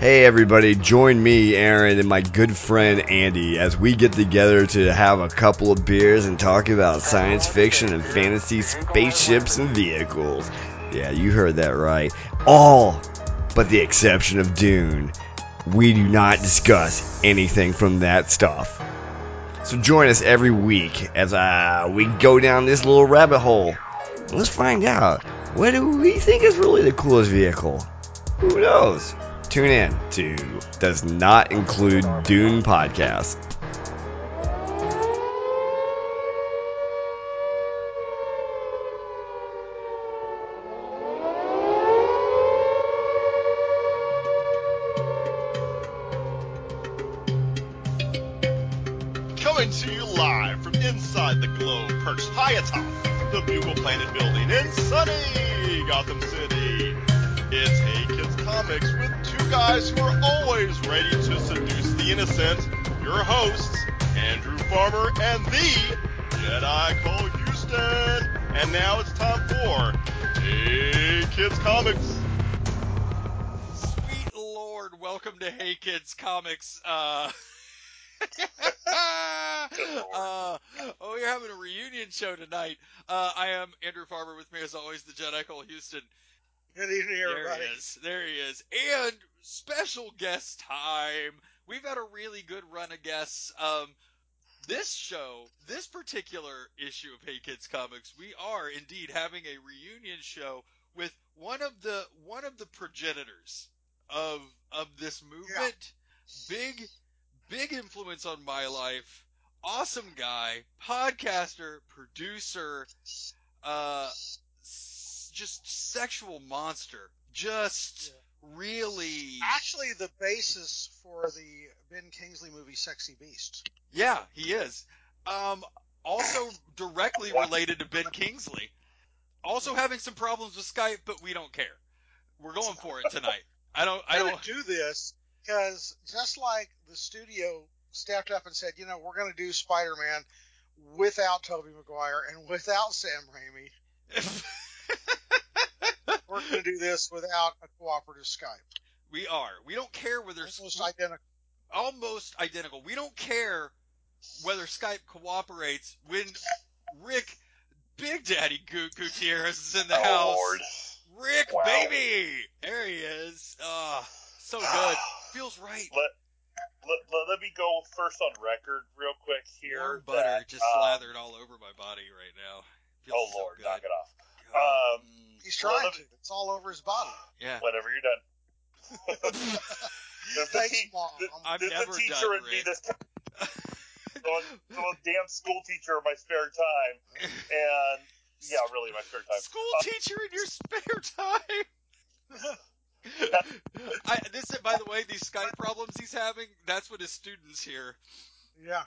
Hey everybody, join me, Aaron, and my good friend Andy as we get together to have a couple of beers and talk about science fiction and fantasy spaceships and vehicles. Yeah, you heard that right. All but the exception of Dune. We do not discuss anything from that stuff. So join us every week as uh, we go down this little rabbit hole. Let's find out what do we think is really the coolest vehicle? Who knows? Tune in to Does Not Include Dune Podcast. Welcome to Hey Kids Comics. Uh, uh, oh, you're having a reunion show tonight. Uh, I am Andrew Farmer with me as always, the Jedi Cole Houston. Good evening, everybody. There he is. There he is. And special guest time. We've had a really good run of guests. Um, this show, this particular issue of Hey Kids Comics, we are indeed having a reunion show with one of the one of the progenitors of of this movement. Big big influence on my life. Awesome guy, podcaster, producer, uh, s- just sexual monster. Just really, Actually, the basis for the Ben Kingsley movie Sexy Beast. yeah, he is. Um, also directly related to Ben Kingsley. Also having some problems with Skype, but we don't care. We're going for it tonight. I don't. I don't. do this because just like the studio stepped up and said, you know, we're going to do Spider-Man without Tobey Maguire and without Sam Raimi. We're going to do this without a cooperative Skype. we are. We don't care whether Almost identical. almost identical. We don't care whether Skype cooperates when Rick Big Daddy Gutierrez is in the Oh, house. Lord. Rick, Wow. baby, there he is. Ah, so good. Feels right. let, let, let, let me go first on record real quick here. Warm butter that, just um, slathered all over my body right now. Feels Oh so Lord, good. knock it off. Um, He's Well, trying to. It's all over his body. yeah. Whenever you're done. There's the, Thanks, te- Mom. the, I'm there's never the teacher done, in me Rick. this time. going, going damn school teacher in my spare time. And yeah, really my spare time. School Uh, teacher in your spare time. I, this, by the way, these Skype problems he's having, that's what his students hear. Yeah.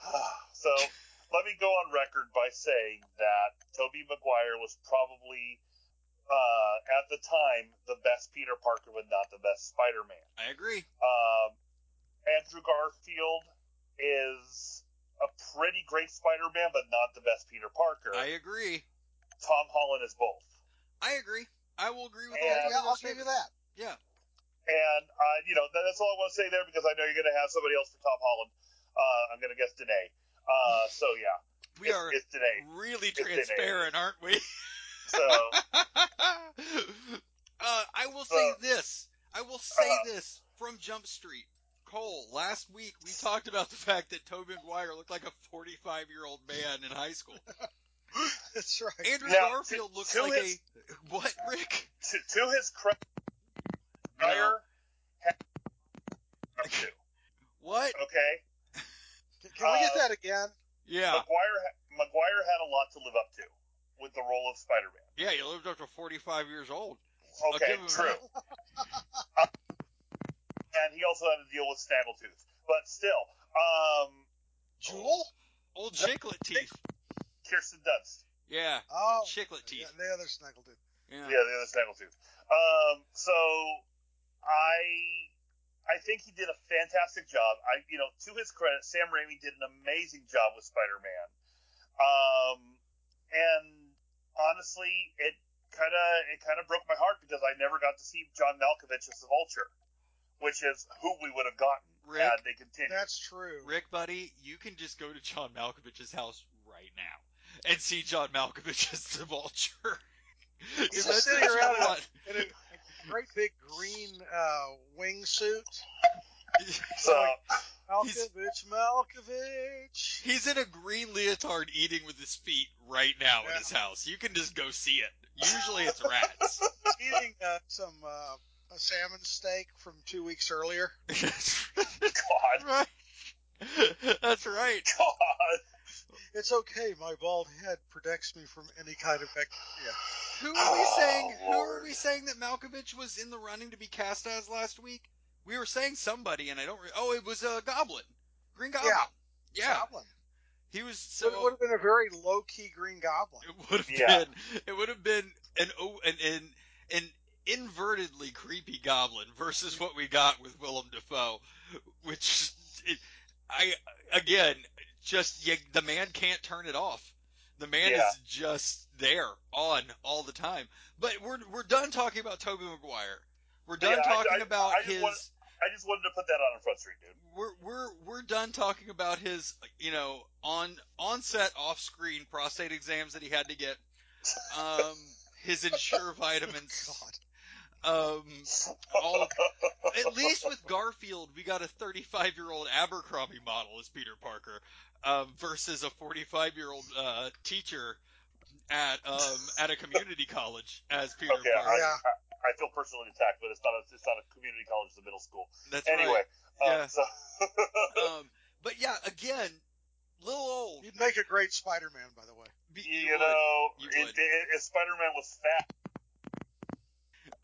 so let me go on record by saying that Toby Maguire was probably uh, at the time the best Peter Parker, but not the best Spider-Man. I agree. Um, Andrew Garfield is a pretty great Spider-Man, but not the best Peter Parker. I agree. Tom Holland is both. I agree. I will agree with Yeah, all three Yeah, of I'll those give you that. Yeah. And uh, you know that's all I want to say there because I know you're going to have somebody else for Tom Holland. Uh, I'm going to guess Danae. Uh, so yeah, We it's, are it's Danae. really it's Danae. transparent, aren't we? So uh, I will say Uh, this. I will say uh, this from Jump Street. Cole, last week we talked about the fact that Tobey Maguire looked like a 45 year old man in high school. That's right. Andrew Now, Garfield to- looks to like his- a what, Rick? to, to his credit, Maguire had up to, What? okay. Can, can we get Uh, that again? Yeah, Maguire ha- Maguire had a lot to live up to with the role of Spider-Man. yeah. He lived up to 45 years old. Okay, true. that. and he also had to deal with Snaggletooth. But still, um, Jewel? Old chiclet teeth. Kirsten Dunst. Yeah, Oh. chiclet Yeah, teeth. the other Snaggletooth. Yeah. Yeah, the other Snaggletooth. Um, so I I think he did a fantastic job. I you know, to his credit, Sam Raimi did an amazing job with Spider-Man. Um, and honestly, it kind of it kind of broke my heart because I never got to see John Malkovich as the Vulture. which is who we would have gotten Rick? had they continued. That's true. Rick, buddy, you can just go to John Malkovich's house right now and see John Malkovich as the Vulture. He's that's sitting around in a- in a, a great big green uh, wingsuit. so Malkovich, Malkovich. He's in a green leotard eating with his feet right now Yeah. at his house. You can just go see it. Usually it's rats. eating uh, some uh, a salmon steak from two weeks earlier. God, right. That's right. God. It's okay. My bald head protects me from any kind of bacteria. Who are we Oh, saying? Who are we saying that Malkovich was in the running to be cast as last week? We were saying somebody, and I don't. Re- oh, it was a uh, Goblin, Green Goblin. Yeah. yeah. Goblin. He was So so. it would have been a very low key Green Goblin. It would have Yeah. been. It would have been an o- an an an invertedly creepy goblin versus what we got with Willem Dafoe, which it, I again just yeah, the man can't turn it off. The man Yeah. is just there on all the time. But we're we're done talking about Toby Maguire. We're done Yeah, talking I- about I his. want- I just wanted to put that on in Front Street, dude. we're we're we're done talking about his you know on on set off screen prostate exams that he had to get um his insure vitamins God. um all at least with Garfield we got a 35 year old Abercrombie model as Peter Parker um versus a 45 year old uh teacher at um at a community college as Peter Okay, Parker I, Yeah. I, I feel personally attacked, but it's not a it's not a community college, it's a middle school. that's Anyway, right um, so um but yeah again little old You'd make a great Spider Man, by the way. Be- you, would. know, You it, would. it, Spider-Man was fat,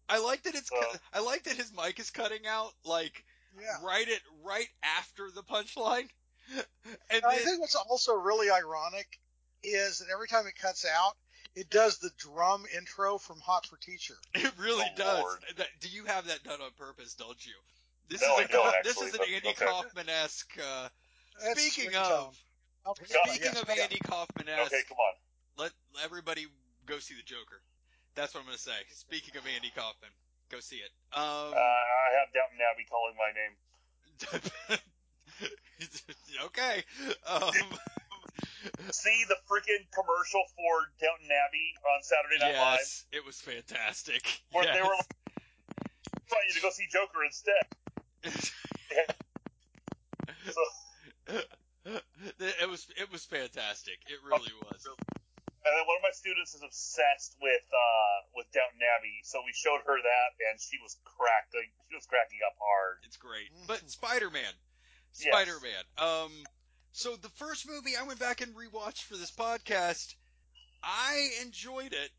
I like that it's. So- cu- I like that his mic is cutting out like Yeah. right at right after the punchline, and And I think what's also really ironic is that every time it cuts out, it does the drum intro from Hot for Teacher. it really Oh, does. Lord. Do you have that done on purpose? Don't you? This No, is I a, don't, this actually, is an but Andy okay. Kaufman esque. Uh, speaking of, Okay, speaking yes, of yeah. Andy Kaufman esque, okay, come on. let everybody go see the Joker. That's what I'm gonna say. Speaking of Andy Kaufman, go see it. Um, Uh, I have Downton Abbey calling my name. okay. Um, See the freaking commercial for Downton Abbey on Saturday Night Live, it was fantastic. where they were Yes. inviting you to go see Joker instead. So, it was it was fantastic. It really was. and then one of my students is obsessed with uh, with Downton Abbey, so we showed her that, and she was cracking. She was cracking up hard. It's great. But Spider Man, Yes. Spider Man. Um, so the first movie I went back and rewatched for this podcast, I enjoyed it.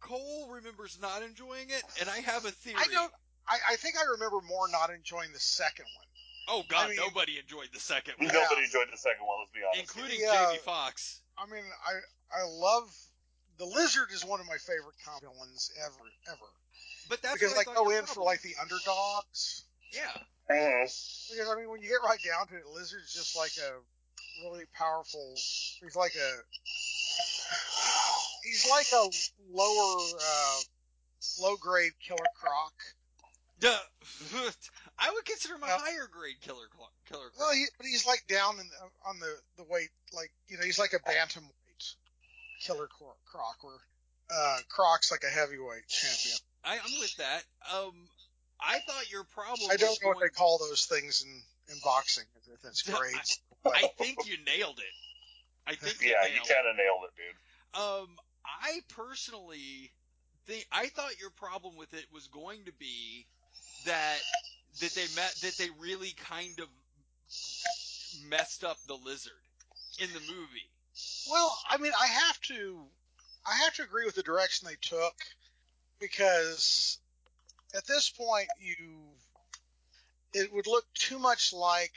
Cole remembers not enjoying it, and I have a theory. I don't. I, I think I remember more not enjoying the second one. Oh God, I mean- nobody enjoyed the second one, Yeah. Nobody enjoyed the second one. Let's be honest. including Yeah. Jamie Foxx. I mean, I I love the lizard is one of my favorite comic villains ever ever But that's because what I go in for like the underdogs. yeah. Mhm. Because I mean, when you get right down to it, Lizard's just like a really powerful. He's like a. He's like a lower, uh, low grade Killer Croc. Duh. I would consider him a Yeah. higher grade killer cl- killer. Well, Croc. he, but he's like down in the, on the the weight, like you know, he's like a bantamweight Killer Cro- Croc, where uh, Croc's like a heavyweight champion. I, I'm with that. Um, I thought your problem. I don't was know what they call those things in in boxing. That's Yeah, I- grades. I think you nailed it. I think Yeah, you nailed kind of nailed it, dude. Um, I personally think I thought your problem with it was going to be that that they met that they really kind of messed up the lizard in the movie. Well, I mean, I have to, I have to agree with the direction they took because at this point, you, it would look too much like,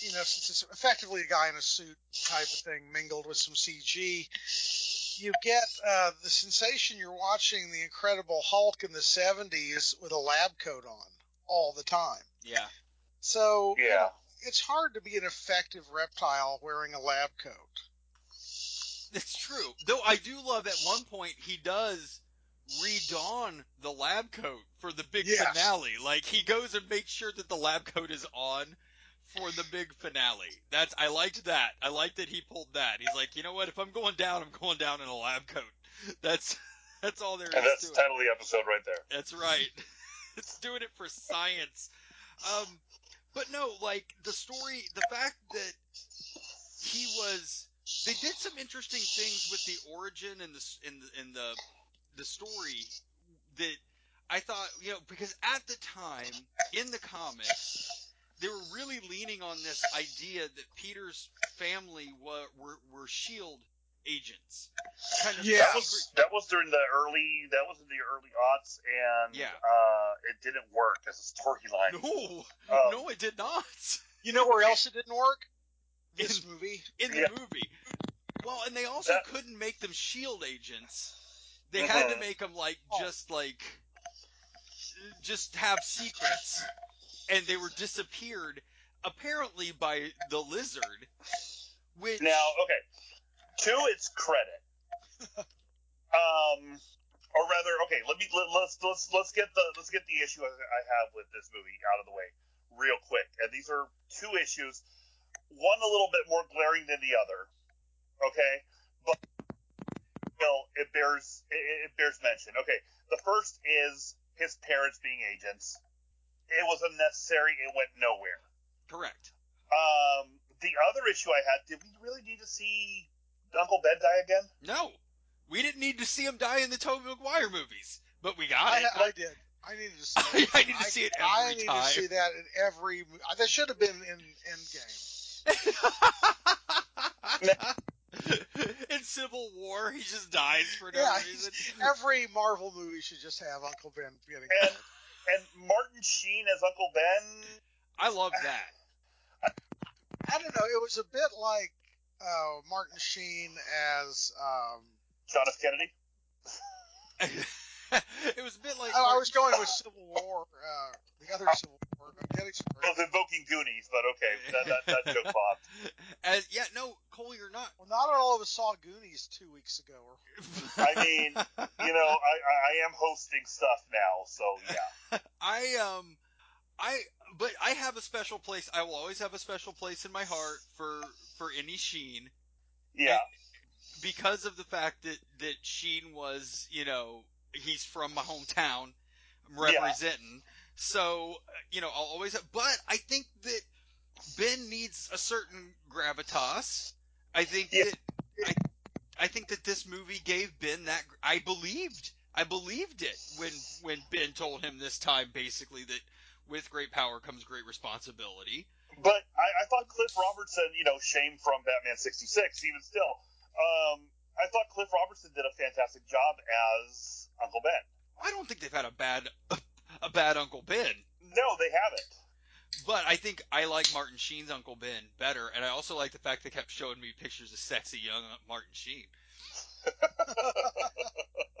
you know, since it's effectively a guy in a suit type of thing mingled with some CG. You get uh, the sensation you're watching the Incredible Hulk in the 70s with a lab coat on all the time. Yeah. So you Yeah. know, it's hard to be an effective reptile wearing a lab coat. It's true. Though I do love at one point he does redon the lab coat for the big Yes. finale. Like he goes and makes sure that the lab coat is on for the big finale. That's I liked that. I liked that he pulled that. He's like, you know what? If I'm going down, I'm going down in a lab coat. That's that's all there is And that's to the it. title of the episode right there. That's right. it's doing it for science. Um, but no, like the story, the fact that he was, they did some interesting things with the origin and the in the in the the story that I thought, you know, because at the time in the comics, they were really leaning on this idea that Peter's family were were, were Shield agents. Kind of Yeah. That was that was during the early that was in the early aughts and Yeah. uh, it didn't work as a storyline. no, Um, no, it did not. You know where else it didn't work? This movie. in the Yeah. movie. Well, and they also That- couldn't make them shield agents. They had to make them like Oh. just like just have secrets, and they were disappeared apparently by the lizard. Which Now, okay, to its credit, um, or rather, okay, let me let, let's let's let's get the let's get the issue I I have with this movie out of the way real quick. And these are two issues, one a little bit more glaring than the other. Okay, but you know, it bears it, it bears mention. Okay, the first is his parents being agents. It was unnecessary. It went nowhere. correct. Um, the other issue I had, did we really need to see Uncle Ben die again? No, we didn't need to see him die in the Tobey Maguire movies, but we got I, it. I did. I needed to see. I need to see it I need time. to see that in every. That should have been in Endgame. in Civil War, he just dies for no Yeah, reason. Every Marvel movie should just have Uncle Ben getting. And and Martin Sheen as Uncle Ben. I love that. I don't know. It was a bit like uh, Martin Sheen as. Um, John F. Kennedy. it was a bit like. I, I was going with Civil War. Uh, the other Civil War. I'm getting I was invoking Goonies, but okay, that that, that joke bombed. As, yeah, no, Cole, you're not. Well, not all of us saw Goonies two weeks ago. Or, I mean, You know, I, I I am hosting stuff now, so yeah. I um, I but I have a special place. I will always have a special place in my heart for for any Sheen Yeah. because of the fact that that Sheen was, you know, he's from my hometown, Yeah. representing. So uh, you know, I'll always. Have, but I think that Ben needs a certain gravitas. I think Yeah. that I, I think that this movie gave Ben that. I believed. I believed it when when Ben told him this time, basically that with great power comes great responsibility. But I, I thought Cliff Robertson, you know, shame from Batman 66, even still. Um, I thought Cliff Robertson did a fantastic job as Uncle Ben. I don't think they've had a bad a bad Uncle Ben. No, they haven't. But I think I like Martin Sheen's Uncle Ben better, and I also like the fact they kept showing me pictures of sexy young Martin Sheen.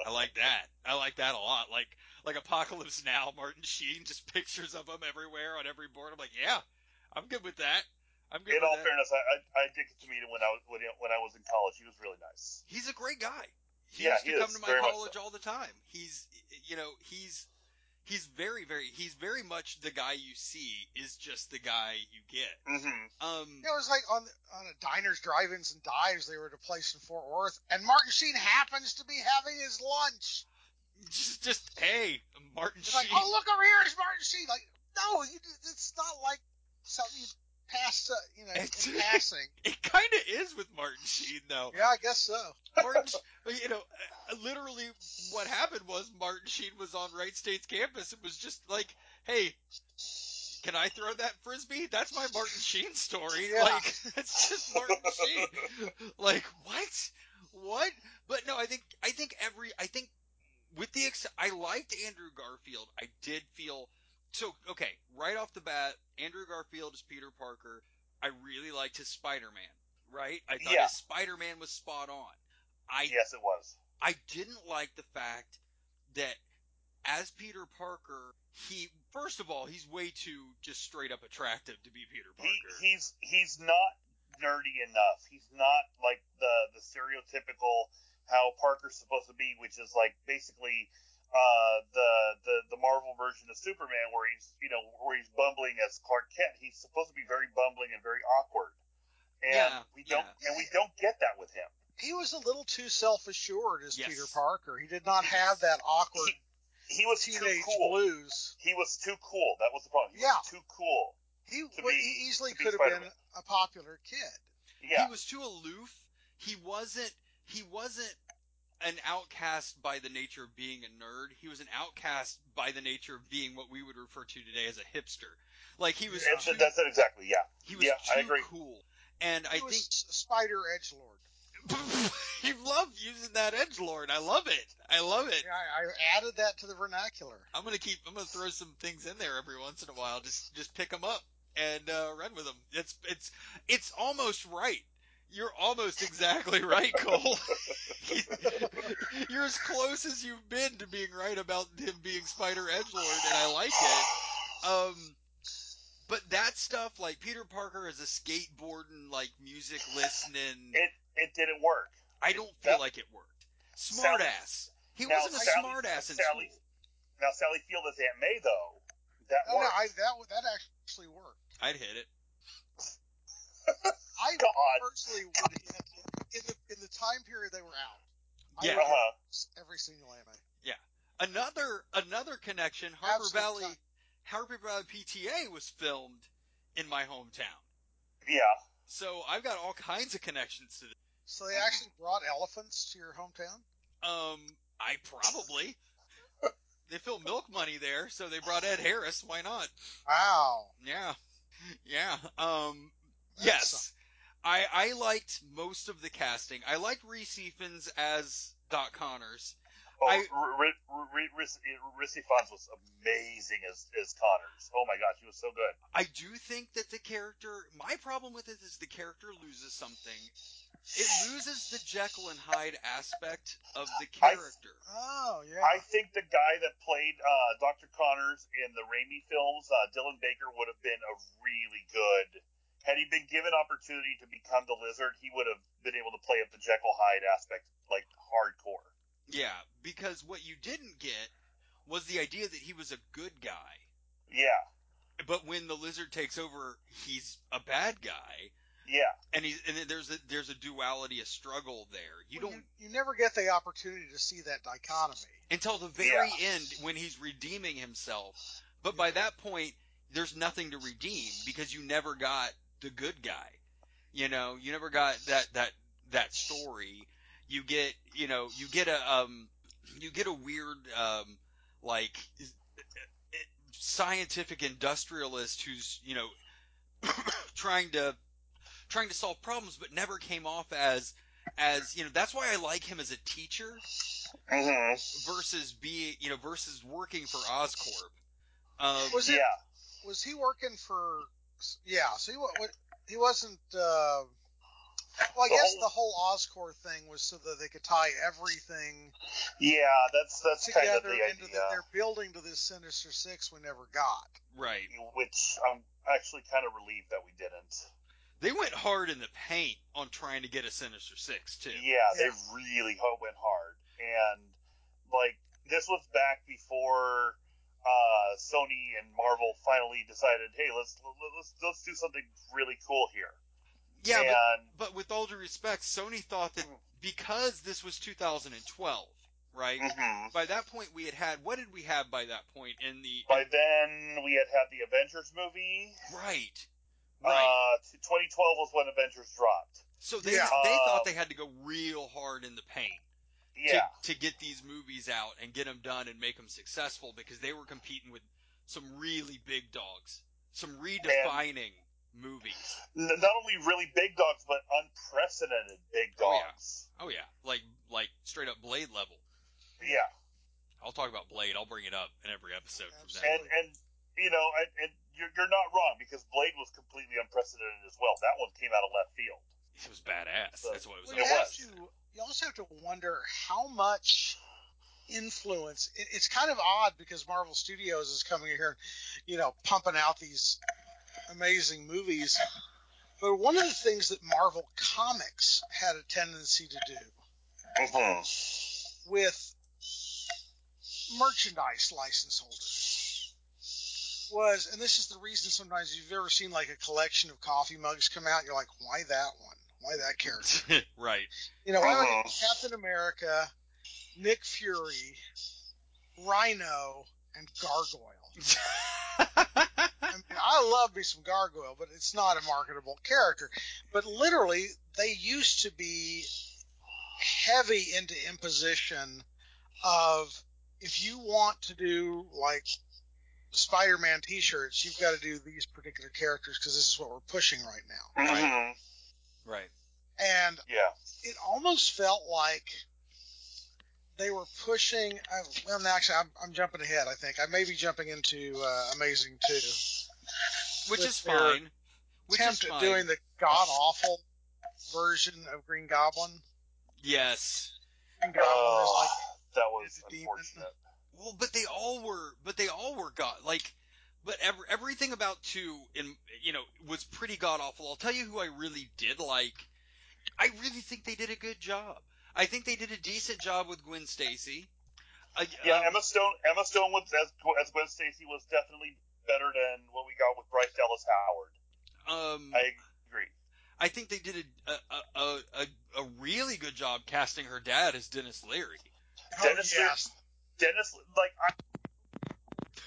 I like that. I like that a lot. Like like Apocalypse Now, Martin Sheen, just pictures of him everywhere on every board. I'm like, yeah, I'm good with that. I'm good In all that. fairness, I, I, I did get to meet him when I was when, when I was in college. He was really nice. He's a great guy. He Yeah, used to he come to my college so. all the time. He's you know he's he's very very he's very much the guy you see is just the guy you get. Mm-hmm. Um, it was like on on a diners, drive-ins, and dives. They were at a place in Fort Worth, and Martin Sheen happens to be having his lunch. just just hey, Martin It's like, Sheen. oh look over here, it's Martin Sheen. Like, no, you, it's not like something you pass, uh, you know, It's- in passing. It kind of is with Martin Sheen though. Yeah, I guess so. Martin, you know, uh, literally what happened was Martin Sheen was on Wright State's campus It was just like, "Hey, can I throw that frisbee?" That's my Martin Sheen story. Yeah. Like, it's just Martin Sheen. Like, what? What? But no, I think I think every I think with the ex- I liked Andrew Garfield. I did feel so okay right off the bat. Andrew Garfield is Peter Parker. I really liked his Spider-Man. Right? I thought Yeah. his Spider-Man was spot on. I Yes, it was. I didn't like the fact that as Peter Parker, he first of all he's way too just straight up attractive to be Peter He, Parker. he's he's not nerdy enough. He's not like the the stereotypical how Parker's supposed to be, which is like basically uh, the the the Marvel version of Superman, where he's you know where he's bumbling as Clark Kent. He's supposed to be very bumbling and very awkward, and Yeah, we don't yeah. and we don't get that with him. He was a little too self-assured as Yes. Peter Parker. He did not have that awkward He was too cool. blues. He was too cool. That was the problem. He Yeah. was too cool. He, To well, be- he easily to be could have been a popular kid. Yeah. He was too aloof. He wasn't. He wasn't an outcast by the nature of being a nerd. He was an outcast by the nature of being what we would refer to today as a hipster. Like he was. It's- too, that's it exactly. Yeah. he was yeah, too I agree. cool. And I He was think Spider Edge Lord. you love using that edge lord. I love it. I love it. Yeah, I, I added that to the vernacular. I'm gonna keep. I'm gonna throw some things in there every once in a while. Just just pick them up and uh, run with them. It's it's it's almost right. You're almost exactly right, Cole. You're as close as you've been to being right about him being Spider Edgelord, and I like it. Um, but that stuff, like Peter Parker as a skateboarding, like music listening, It it didn't work. I don't that- feel like it worked. Smart Sally- ass. He now, wasn't a Sally- smart ass in Sally- school. Now Sally Field as Aunt May though, that Oh, no, worked. I, that that actually worked. I'd hit it. I God. personally would hit in the in the time period they were out. I Yeah. would hit Uh-huh. every single anime. Yeah. Another another connection. Harper Absolute Valley, time. Harper Valley PTA was filmed in my hometown, Yeah. so I've got all kinds of connections to this. So they actually brought elephants to your hometown. Um, I probably they filmed Milk Money there, so they brought Ed Harris. Why not? Wow. Yeah, yeah. Um, That's yes, I I liked most of the casting. I liked Rhys Ifans as Doc Connors. Oh, I- R- R- R- R- Riss- Rissy Fonz was amazing as as Connors. Oh my gosh, he was so good. I do think that the character. My problem with it is the character loses something. It loses the Jekyll and Hyde aspect of the I- character. Oh yeah. I think the guy that played uh, Dr. Connors in the Raimi films, uh, Dylan Baker, would have been a really good. Had he been given opportunity to become the Lizard, he would have been able to play up the Jekyll Hyde aspect like hardcore. Yeah, because what you didn't get was the idea that he was a good guy. Yeah, But when the lizard takes over, he's a bad guy, yeah, and he's and there's a there's a duality, a struggle there. You Well, don't You, never get the opportunity to see that dichotomy. until the very end when he's redeeming himself. But by that point, there's nothing to redeem because you never got the good guy. You know, you never got that that that story. You get, you know, you get a um, you get a weird um, like scientific industrialist who's you know trying to trying to solve problems but never came off as as you know that's why I like him as a teacher hmm versus being you know versus working for Oscorp. Um, Was it- yeah. Was he working for? Yeah. So he what? He wasn't. Uh, well, I The guess whole- the whole Oscorp thing was so that they could tie everything Yeah, that's that's kind of together the into idea. the, their building to this Sinister Six we never got. right. Which I'm actually kind of relieved that we didn't. They went hard in the paint on trying to get a Sinister Six too. Yeah, they really went hard, and like this was back before uh, Sony and Marvel finally decided, hey, let's let's let's do something really cool here. Yeah, but, and but with all due respect, Sony thought that because this was 2012, right? mhm. By that point, we had had what did we have by that point in the by then we had had the Avengers movie. right, right? Uh, 2012 was when Avengers dropped. so they yeah. they Um, thought they had to go real hard in the paint. Yeah, to, to get these movies out and get them done and make them successful because they were competing with some really big dogs, some redefining movies. N- not only really big dogs, but unprecedented big dogs. Oh, yeah. dogs. Oh yeah, like like straight up Blade level. yeah. I'll talk about Blade. I'll bring it up in every episode from Absolutely. now. and and you know, and, and you're, you're not wrong because Blade was completely unprecedented as well. That one came out of left field. It was badass. So- That's what it was. Well, you about. have to. You also have to wonder how much influence. It, it's kind of odd because Marvel Studios is coming here, you know, pumping out these amazing movies. But one of the things that Marvel Comics had a tendency to do Mm-hmm. with merchandise license holders was, and this is the reason sometimes you've ever seen like a collection of coffee mugs come out, you're like, why that one? Why that character? right. You know, why not get Captain America, Nick Fury, Rhino, and Gargoyle? I mean, I love me some Gargoyle, but it's not a marketable character. But literally, they used to be heavy into imposition of if you want to do like Spider-Man T-shirts, you've got to do these particular characters because this is what we're pushing right now. Mm-hmm. Right. And Yeah. it almost felt like they were pushing. I, well, actually, I'm, I'm jumping ahead. I think I may be jumping into uh, Amazing Two. Which is fine. Which is attempt at fine. doing the god awful version of Green Goblin. yes. Green Goblin is Oh, like that was it's a demon. unfortunate. Well, but they all were, but they all were god like, but every, everything about two in you know was pretty god awful. I'll tell you who I really did like. I really think they did a good job. I think they did a decent job with Gwen Stacy. I, Yeah, um, Emma Stone. Emma Stone was as as Gwen Stacy was definitely better than what we got with Bryce Dallas Howard. um, I agree. I think they did a a, a a a really good job casting her dad as Denis Leary. oh Denis yes, Denis, like I,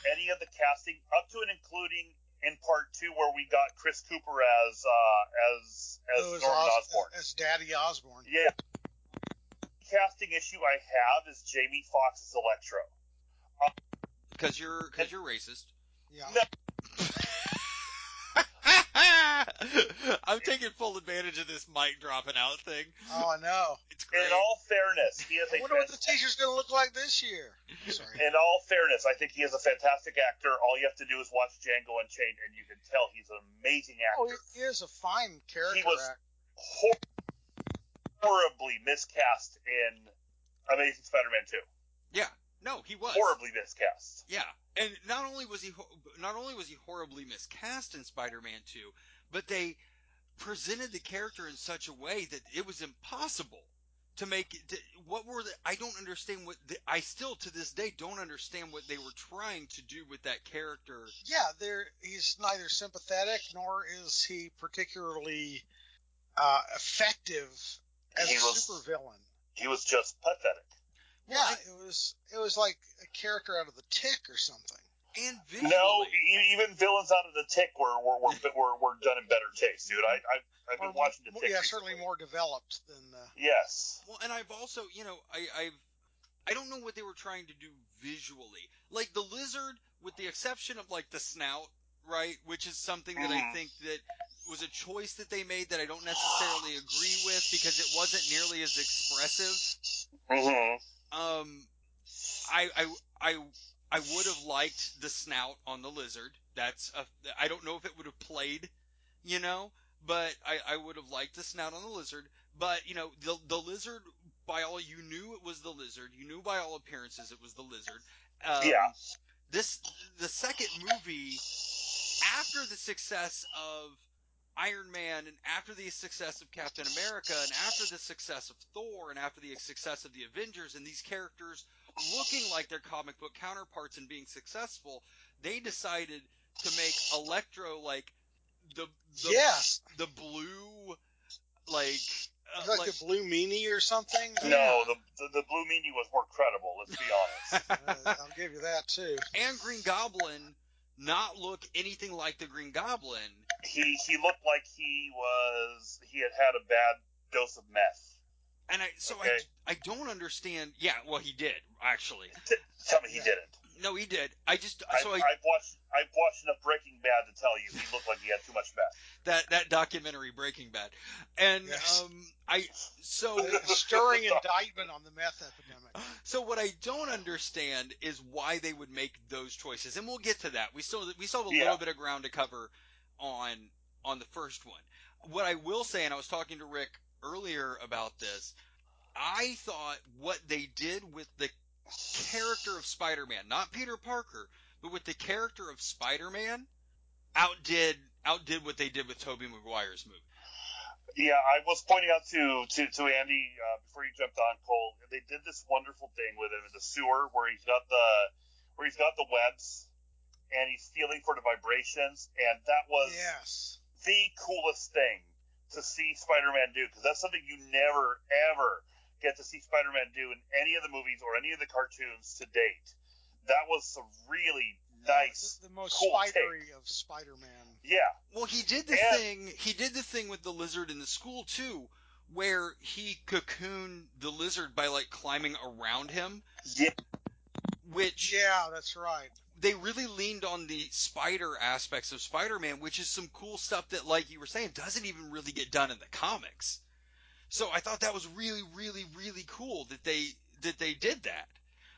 any of the casting up to and including in part two where we got Chris Cooper as uh, as as Norman Os- Osborn. as Daddy Osborn. Yeah. Casting issue I have is Jamie Foxx's Electro. Because you're because you're racist. Yeah. No. I'm taking full advantage of this mic dropping out thing. Oh, I know. It's great. In all fairness, he is I a wonder what the teacher's going to look like this year. Sorry. in all fairness, I think he is a fantastic actor. All you have to do is watch Django Unchained, and you can tell he's an amazing oh, actor. Oh, actor. he is a fine character He was- actor. Hor- horribly miscast in Amazing Spider-Man 2. Yeah. No, he was. Horribly miscast. Yeah, and not only was he not only was he horribly miscast in Spider-Man 2, but they presented the character in such a way that it was impossible to make it. To, what were the, I don't understand what the, I still to this day don't understand what they were trying to do with that character. Yeah, there. He's neither sympathetic nor is he particularly uh, effective as He a was- supervillain. He was just pathetic. Yeah, it was. It was like a character out of the Tick or something. And visually, No, e- even villains out of the Tick were were, were, were, were done in better taste, dude. I, I I've been Or watching the more- Tick. Yeah, recently. certainly more developed than. Uh, Yes. Well, and I've also, you know, I, I've, I don't know what they were trying to do visually. Like the lizard, with the exception of like the snout, right, which is something that I Mhm. think that was a choice that they made that I don't necessarily agree with because it wasn't nearly as expressive. Mm-hmm. Um, I, I, I, I would have liked the snout on the lizard. That's a, I don't know if it would have played, you know, but I, I would have liked the snout on the lizard. But you know, the the lizard, by all you knew it was the lizard. You knew by all appearances it was the lizard. Um, Yeah. This the second movie after the success of Iron Man and after the success of Captain America and after the success of Thor and after the success of the Avengers and these characters looking like their comic book counterparts and being successful, they decided to make Electro like the the, yes, the blue like uh, like, like the Blue Meanie or something. No, the, the the Blue Meanie was more credible. Let's be honest. Uh, I'll give you that too. and Green Goblin not look anything like the Green Goblin. he he looked like he was he had had a bad dose of meth. And I so Okay. I I don't understand. Yeah, well he did actually. Tell me he didn't. No, he did. I just I, so I I've watched I've watched enough Breaking Bad to tell you he looked like he had too much meth. that that documentary Breaking Bad, and Yes. um I so stirring indictment on the meth epidemic. so what I don't understand is why they would make those choices, and we'll get to that. We still we still have a Yeah. little bit of ground to cover on on the first one. What I will say, and I was talking to Rick earlier about this, I thought what they did with the character of Spider-Man, not Peter Parker, but with the character of Spider-Man, outdid outdid what they did with Tobey Maguire's movie. Yeah, I was pointing out to to, to Andy uh, before you jumped on Cole. They did this wonderful thing with him in the sewer where he's got the where he's got the webs and he's feeling for the vibrations, and that was Yes. the coolest thing to see Spider-Man do because that's something you never ever get to see Spider-Man do in any of the movies or any of the cartoons to date. That was some really nice. The, the most cool spidery of Spider-Man. Yeah, Well, he did the And- thing. He did the thing with the lizard in the school too, where he cocooned the lizard by like climbing around him, yeah, which Yeah, that's right. They really leaned on the spider aspects of Spider-Man, which is some cool stuff that, like you were saying, doesn't even really get done in the comics. So I thought that was really, really, really cool that they that they did that.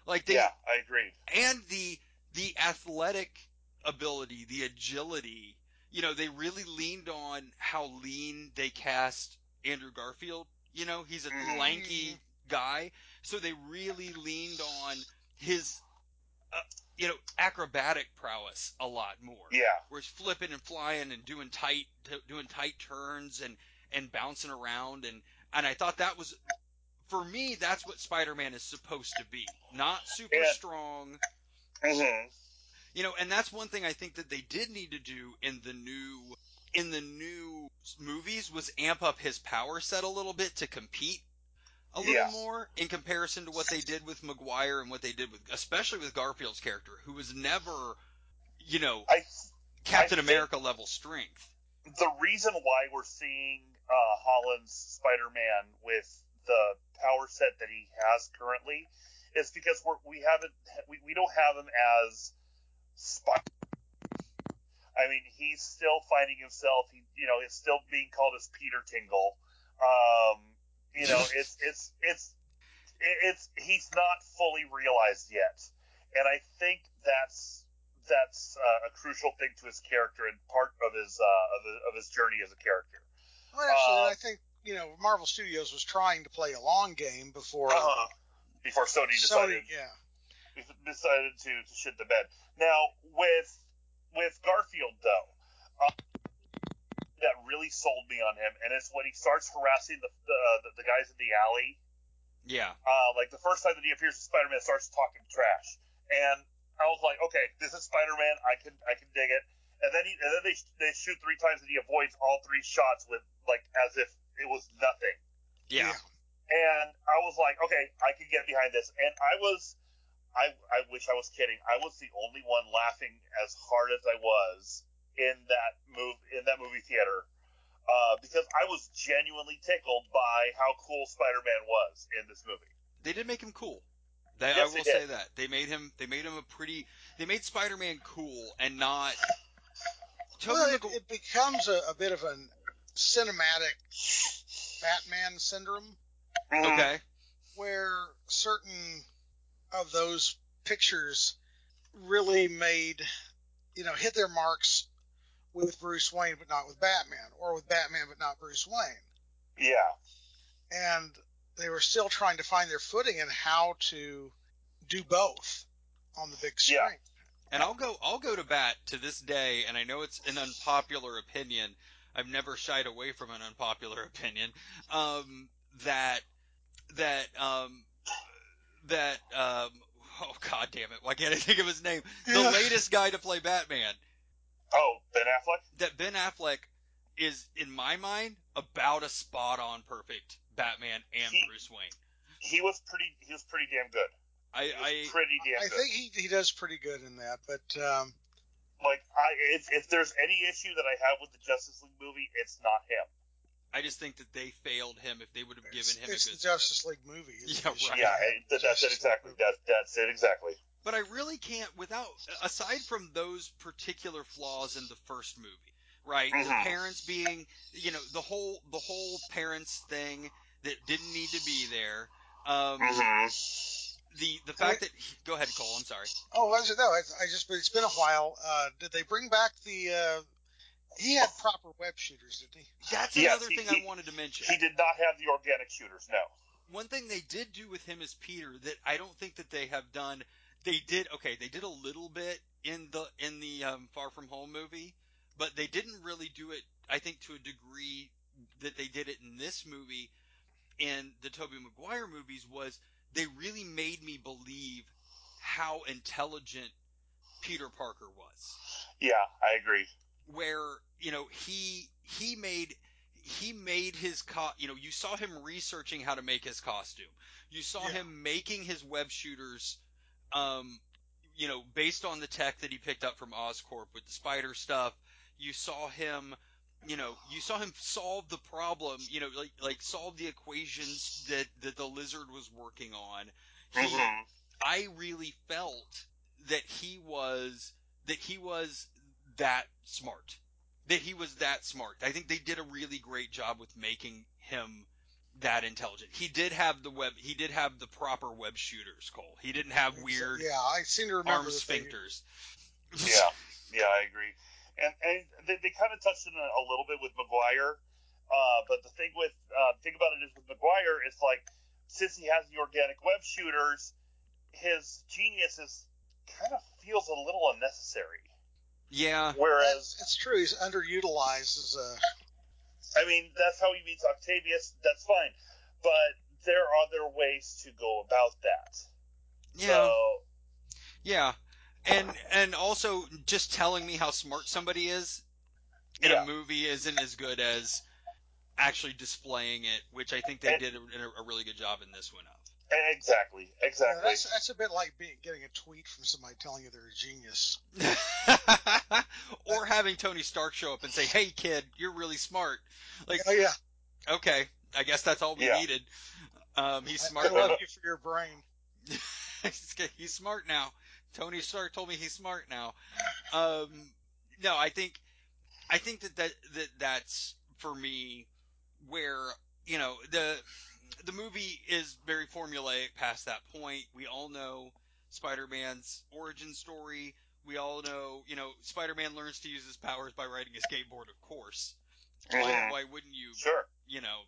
Like they yeah, I agree. and the the athletic ability, the agility. You know, they really leaned on how lean they cast Andrew Garfield. You know, he's a Mhm. lanky guy, so they really leaned on his, uh, you know, acrobatic prowess a lot more. Yeah, Where he's flipping and flying and doing tight, t- doing tight turns and and bouncing around and and I thought that was, for me, that's what Spider-Man is supposed to be. Not super Yeah. strong, hmm you know, and that's one thing I think that they did need to do in the new in the new movies was amp up his power set a little bit to compete a little Yeah. more in comparison to what they did with Maguire and what they did with especially with Garfield's character who was never you know I Captain I America level strength. the reason why we're seeing uh, Holland's Spider-Man with the power set that he has currently is because we're, we haven't we, we don't have him as Spider. I mean, he's still finding himself. He, you know, is still being called as Peter Tingle. Um, you know, it's it's it's it's he's not fully realized yet, and I think that's that's uh, a crucial thing to his character and part of his uh, of, his, of his journey as a character. Well, actually, Uh, I think you know Marvel Studios was trying to play a long game before Uh, before Sony Sony. decided Yeah. decided to, to shit the bed. Now with with Garfield though, uh, that really sold me on him, and it's when he starts harassing the the, the, the guys in the alley. Yeah. Uh, like the first time that he appears as Spider-Man, starts talking trash, and I was like, okay, this is Spider-Man. I can I can dig it. And then he and then they they shoot three times, and he avoids all three shots with like as if it was nothing. Yeah. And I was like, okay, I can get behind this. And I was, I, I wish I was kidding. I was the only one laughing as hard as I was in that move in that movie theater uh, because I was genuinely tickled by how cool Spider-Man was in this movie. They did make him cool. They, I will say that they made him. They made him a pretty. They made Spider-Man cool and not. Tobey Well, it, Magu- it becomes a, a bit of a cinematic Batman syndrome okay. where certain of those pictures really made, you know, hit their marks with Bruce Wayne, but not with Batman, or with Batman, but not Bruce Wayne. Yeah, And they were still trying to find their footing in how to do both on the big screen. Yeah. And I'll go. I'll go to bat to this day, and I know it's an unpopular opinion. I've never shied away from an unpopular opinion. Um, that that um, that um, oh god damn it! Why can't I think of his name? The Yeah. latest guy to play Batman. Oh, Ben Affleck. That Ben Affleck is, in my mind, about a spot on perfect Batman and He- Bruce Wayne. He was pretty. He was pretty damn good. I, I pretty damn I good. think he, he does pretty good in that, but um, like I, if, if there's any issue that I have with the Justice League movie, it's not him. I just think that they failed him if they would have it's, given him it's a the Justice League movie. Yeah, right. Yeah, that- that's it exactly. movie. That, that's it exactly. But I really can't without aside from those particular flaws in the first movie, right? The Mhm. parents being, you know, the whole the whole parents thing that didn't need to be there. Um, Mm-hmm. the the fact that go ahead, Cole. I'm sorry. Oh, was it? No, I, I just. But it's been a while. Uh, did they bring back the? Uh, he had proper web shooters, didn't he? That's Yes, another he- thing he- I wanted to mention. He did not have the organic shooters. No. One thing they did do with him as Peter that I don't think that they have done. They did okay. They did a little bit in the in the um, Far From Home movie, but they didn't really do it. I think to a degree that they did it in this movie and the Tobey Maguire movies was they really made me believe how intelligent Peter Parker was. Yeah, I agree. Where, you know, he he made he made his co- you know, you saw him researching how to make his costume. You saw Yeah. him making his web shooters um you know, based on the tech that he picked up from Oscorp with the spider stuff. You saw him you know, you saw him solve the problem, you know, like like solve the equations that that the lizard was working on. He, hmm I really felt that he was that he was that smart. That he was that smart. I think they did a really great job with making him that intelligent. He did have the web he did have the proper web shooters, Cole. He didn't have weird Yeah, I seem to remember arm sphincters. Yeah, yeah, I agree. And and they, they kind of touched on it a little bit with Maguire, uh, but the thing with uh, the thing about it is with Maguire, it's like since he has the organic web shooters, his genius is kind of feels a little unnecessary. Yeah. Whereas, it's true. He's underutilized as a. I mean, that's how he meets Octavius. That's fine, but there are other ways to go about that. Yeah. So, Yeah. And and also just telling me how smart somebody is in yeah. a movie isn't as good as actually displaying it, which I think they And- did a, a really good job in this one of. Exactly, Yeah, exactly. that's that's a bit like being, getting a tweet from somebody telling you they're a genius. or having Tony Stark show up and say, "Hey, kid, you're really smart." Like, oh yeah, okay, I guess that's all we Yeah. needed. Um, he's smart. I, love you for your brain. he's, he's smart now. Tony Stark told me he's smart now. Um, no, I think, I think that, that that that's for me where you know the the movie is very formulaic past that point. We all know Spider-Man's origin story. We all know, you know, Spider-Man learns to use his powers by riding a skateboard, of course. Why, Mhm. why wouldn't you, Sure. you know,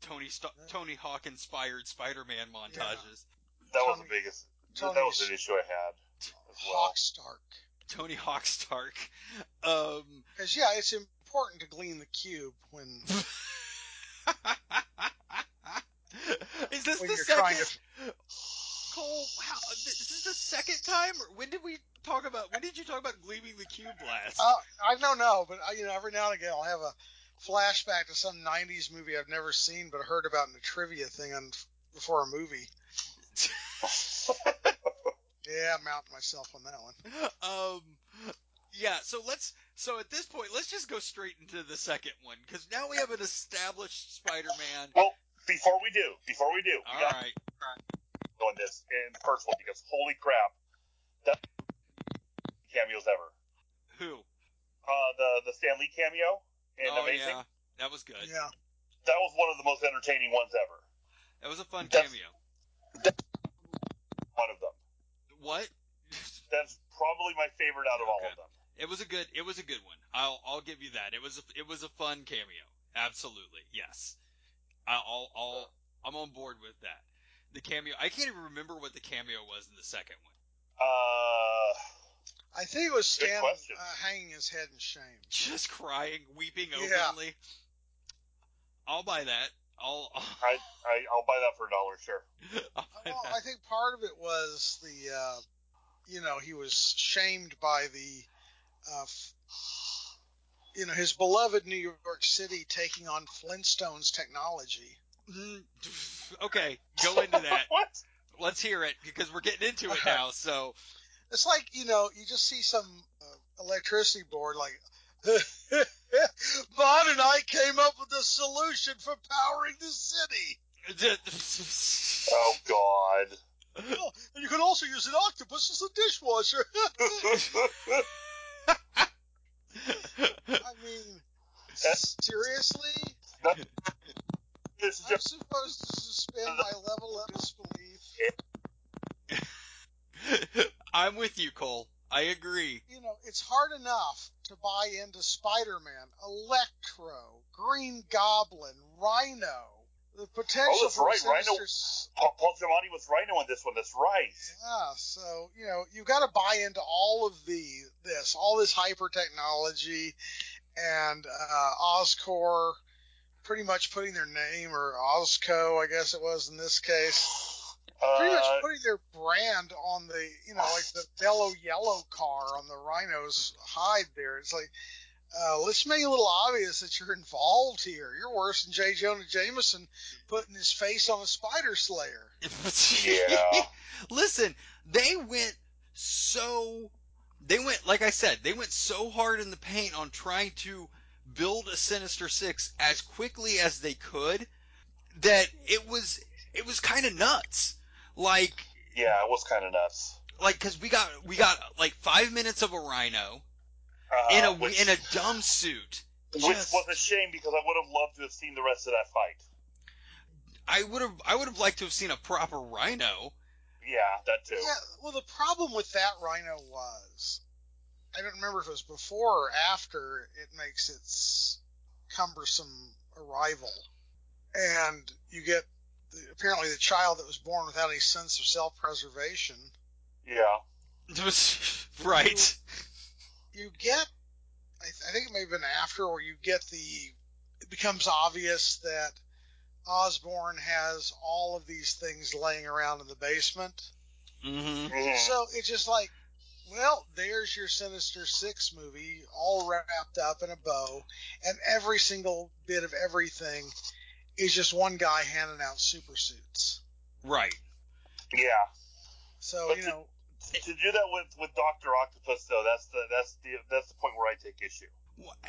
Tony St- Tony Hawk inspired Spider-Man montages. That was Tony- the biggest. Tony's that was an issue I had as well. Hawk Stark. Tony Hawk Stark. Um, Because yeah, it's important to glean the cube when is this when the you're second? to. Cole, how, this is the second time. When did we talk about? When did you talk about gleaming the cube last? Uh, I don't know, but you know, every now and again I'll have a flashback to some '90s movie I've never seen but heard about in a trivia thing on before a movie. Yeah, I'm out myself on that one. um, yeah. So let's. So at this point, let's just go straight into the second one because now we have an established Spider-Man. well, before we do, before we do, we All got right. to go on this in the first one because holy crap, that cameos ever. Who? Uh, the the Stan Lee cameo in oh Amazing. yeah, that was good. Yeah, That was one of the most entertaining ones ever. That was a fun That's- cameo. One of them. What? That's probably my favorite out of all of them. It was a good. It was a good one. I'll I'll give you that. It was a, it was a fun cameo. Absolutely, yes. I'll I'll, I'll I'm on board with that. The cameo. I can't even remember what the cameo was in the second one. Uh, I think it was Good Stan uh, hanging his head in shame. Just crying, weeping Yeah. openly. I'll buy that. I'll. I'll, I, I I'll buy that for a dollar, sure. I'll Well. I think part of it was the, uh, you know, he was shamed by the, uh, f- you know, his beloved New York City taking on Flintstones technology. Mm, okay, go into that. what? Let's hear it because we're getting into it now. So It's like, you know, you just see some uh, electricity board like, Bond and I came up with a solution for powering the city. Oh God. Oh, and you can also use an octopus as a dishwasher. I mean, seriously? this is I'm supposed to suspend my level of disbelief. I'm with you, Cole. I agree. You know, it's hard enough to buy into Spider-Man, Electro, Green Goblin, Rhino. The potential Oh, that's for right, Rhino- Sinister S- Paul, Paul Giamatti was Rhino in this one. That's right. Yeah, so you know you've got to buy into all of the this, all this hyper technology, and uh, Oscor pretty much putting their name or Osco, I guess it was in this case, pretty much Uh, putting their brand on the, you know, like the yellow yellow car on the Rhino's hide there. It's like, uh, let's make it a little obvious that you're involved here. You're worse than J. Jonah Jameson putting his face on a spider slayer. Yeah. Listen, they went so they went like I said, they went so hard in the paint on trying to build a Sinister Six as quickly as they could that it was it was kind of nuts. Like yeah, it was kind of nuts. like because we got we got like five minutes of a Rhino Uh, in a which, in a dumb suit. which Just- was a shame because I would have loved to have seen the rest of that fight. I would have I would have liked to have seen a proper Rhino. Yeah, that too. Yeah, well, the problem with that Rhino was, I don't remember if it was before or after it makes its cumbersome arrival, and you get the, apparently the child that was born without any sense of self-preservation. Yeah. right. You get, I, th- I think it may have been after, where you get the, it becomes obvious that Osborn has all of these things laying around in the basement. Mm-hmm. Mhm. So it's just like, well, there's your Sinister Six movie, all wrapped up in a bow, and every single bit of everything is just one guy handing out super suits. Right. Yeah. So But you to- know, To do that with with Doctor Octopus though, that's the that's the that's the point where I take issue.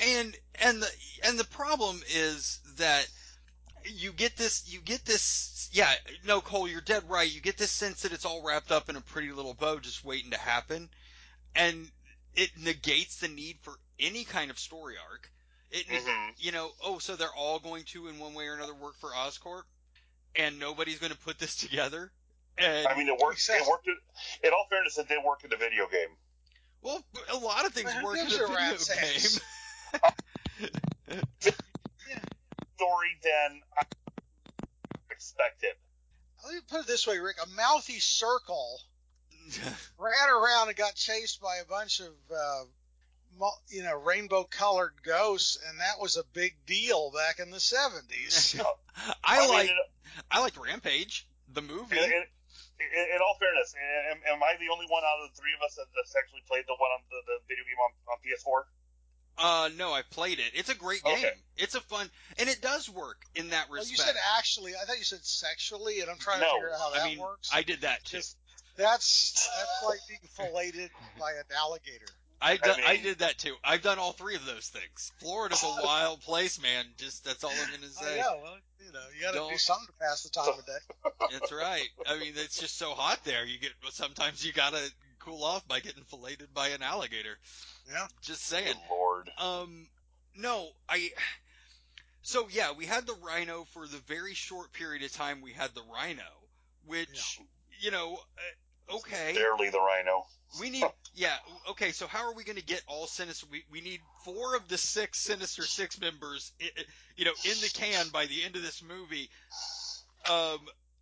and and the and the problem is that you get this you get this yeah no Cole you're dead right. You get this sense that it's all wrapped up in a pretty little bow just waiting to happen. And it negates the need for any kind of story arc. It Mhm. you know oh so they're all going to in one way or another work for Oscorp? And nobody's going to put this together and I mean, it worked. It worked. In, in all fairness, it did work in the video game. well a lot of things Who work in gives a a video rat's ass? game Story than I expected. let me put it this way, Rick: a mouthy circle ran around and got chased by a bunch of, uh, you know, rainbow-colored ghosts, and that was a big deal back in the '70s. I mean, like in, I liked Rampage, the movie. in, in, in, in all fairness, am, am I the only one out of the three of us that, that's actually played the one on the, the video game on, on PS4? Uh, no, I played it. It's a great Okay. game. It's a fun, and it does work in that Well, respect. you said actually. I thought you said sexually, and I'm trying No, to figure out how that I mean, works. I did that too. Just- That's that's like being filleted by an alligator. I, do, I, mean- did that too. I've done all three of those things. Florida's a wild place, man. Just that's all I'm gonna I say. know. Well, you know, you got to do Don't- something to pass the time of day. That's right. I mean, it's just so hot there. You get sometimes you gotta cool off by getting filleted by an alligator. Yeah. Just saying. Good lord. Um, no, I. So yeah, we had the Rhino for the very short period of time we had the Rhino, which you know, uh, okay, Barely the Rhino. We need yeah, okay. So how are we going to get all sinister? We we need four of the six Sinister Six members, you know, in the can by the end of this movie. Um,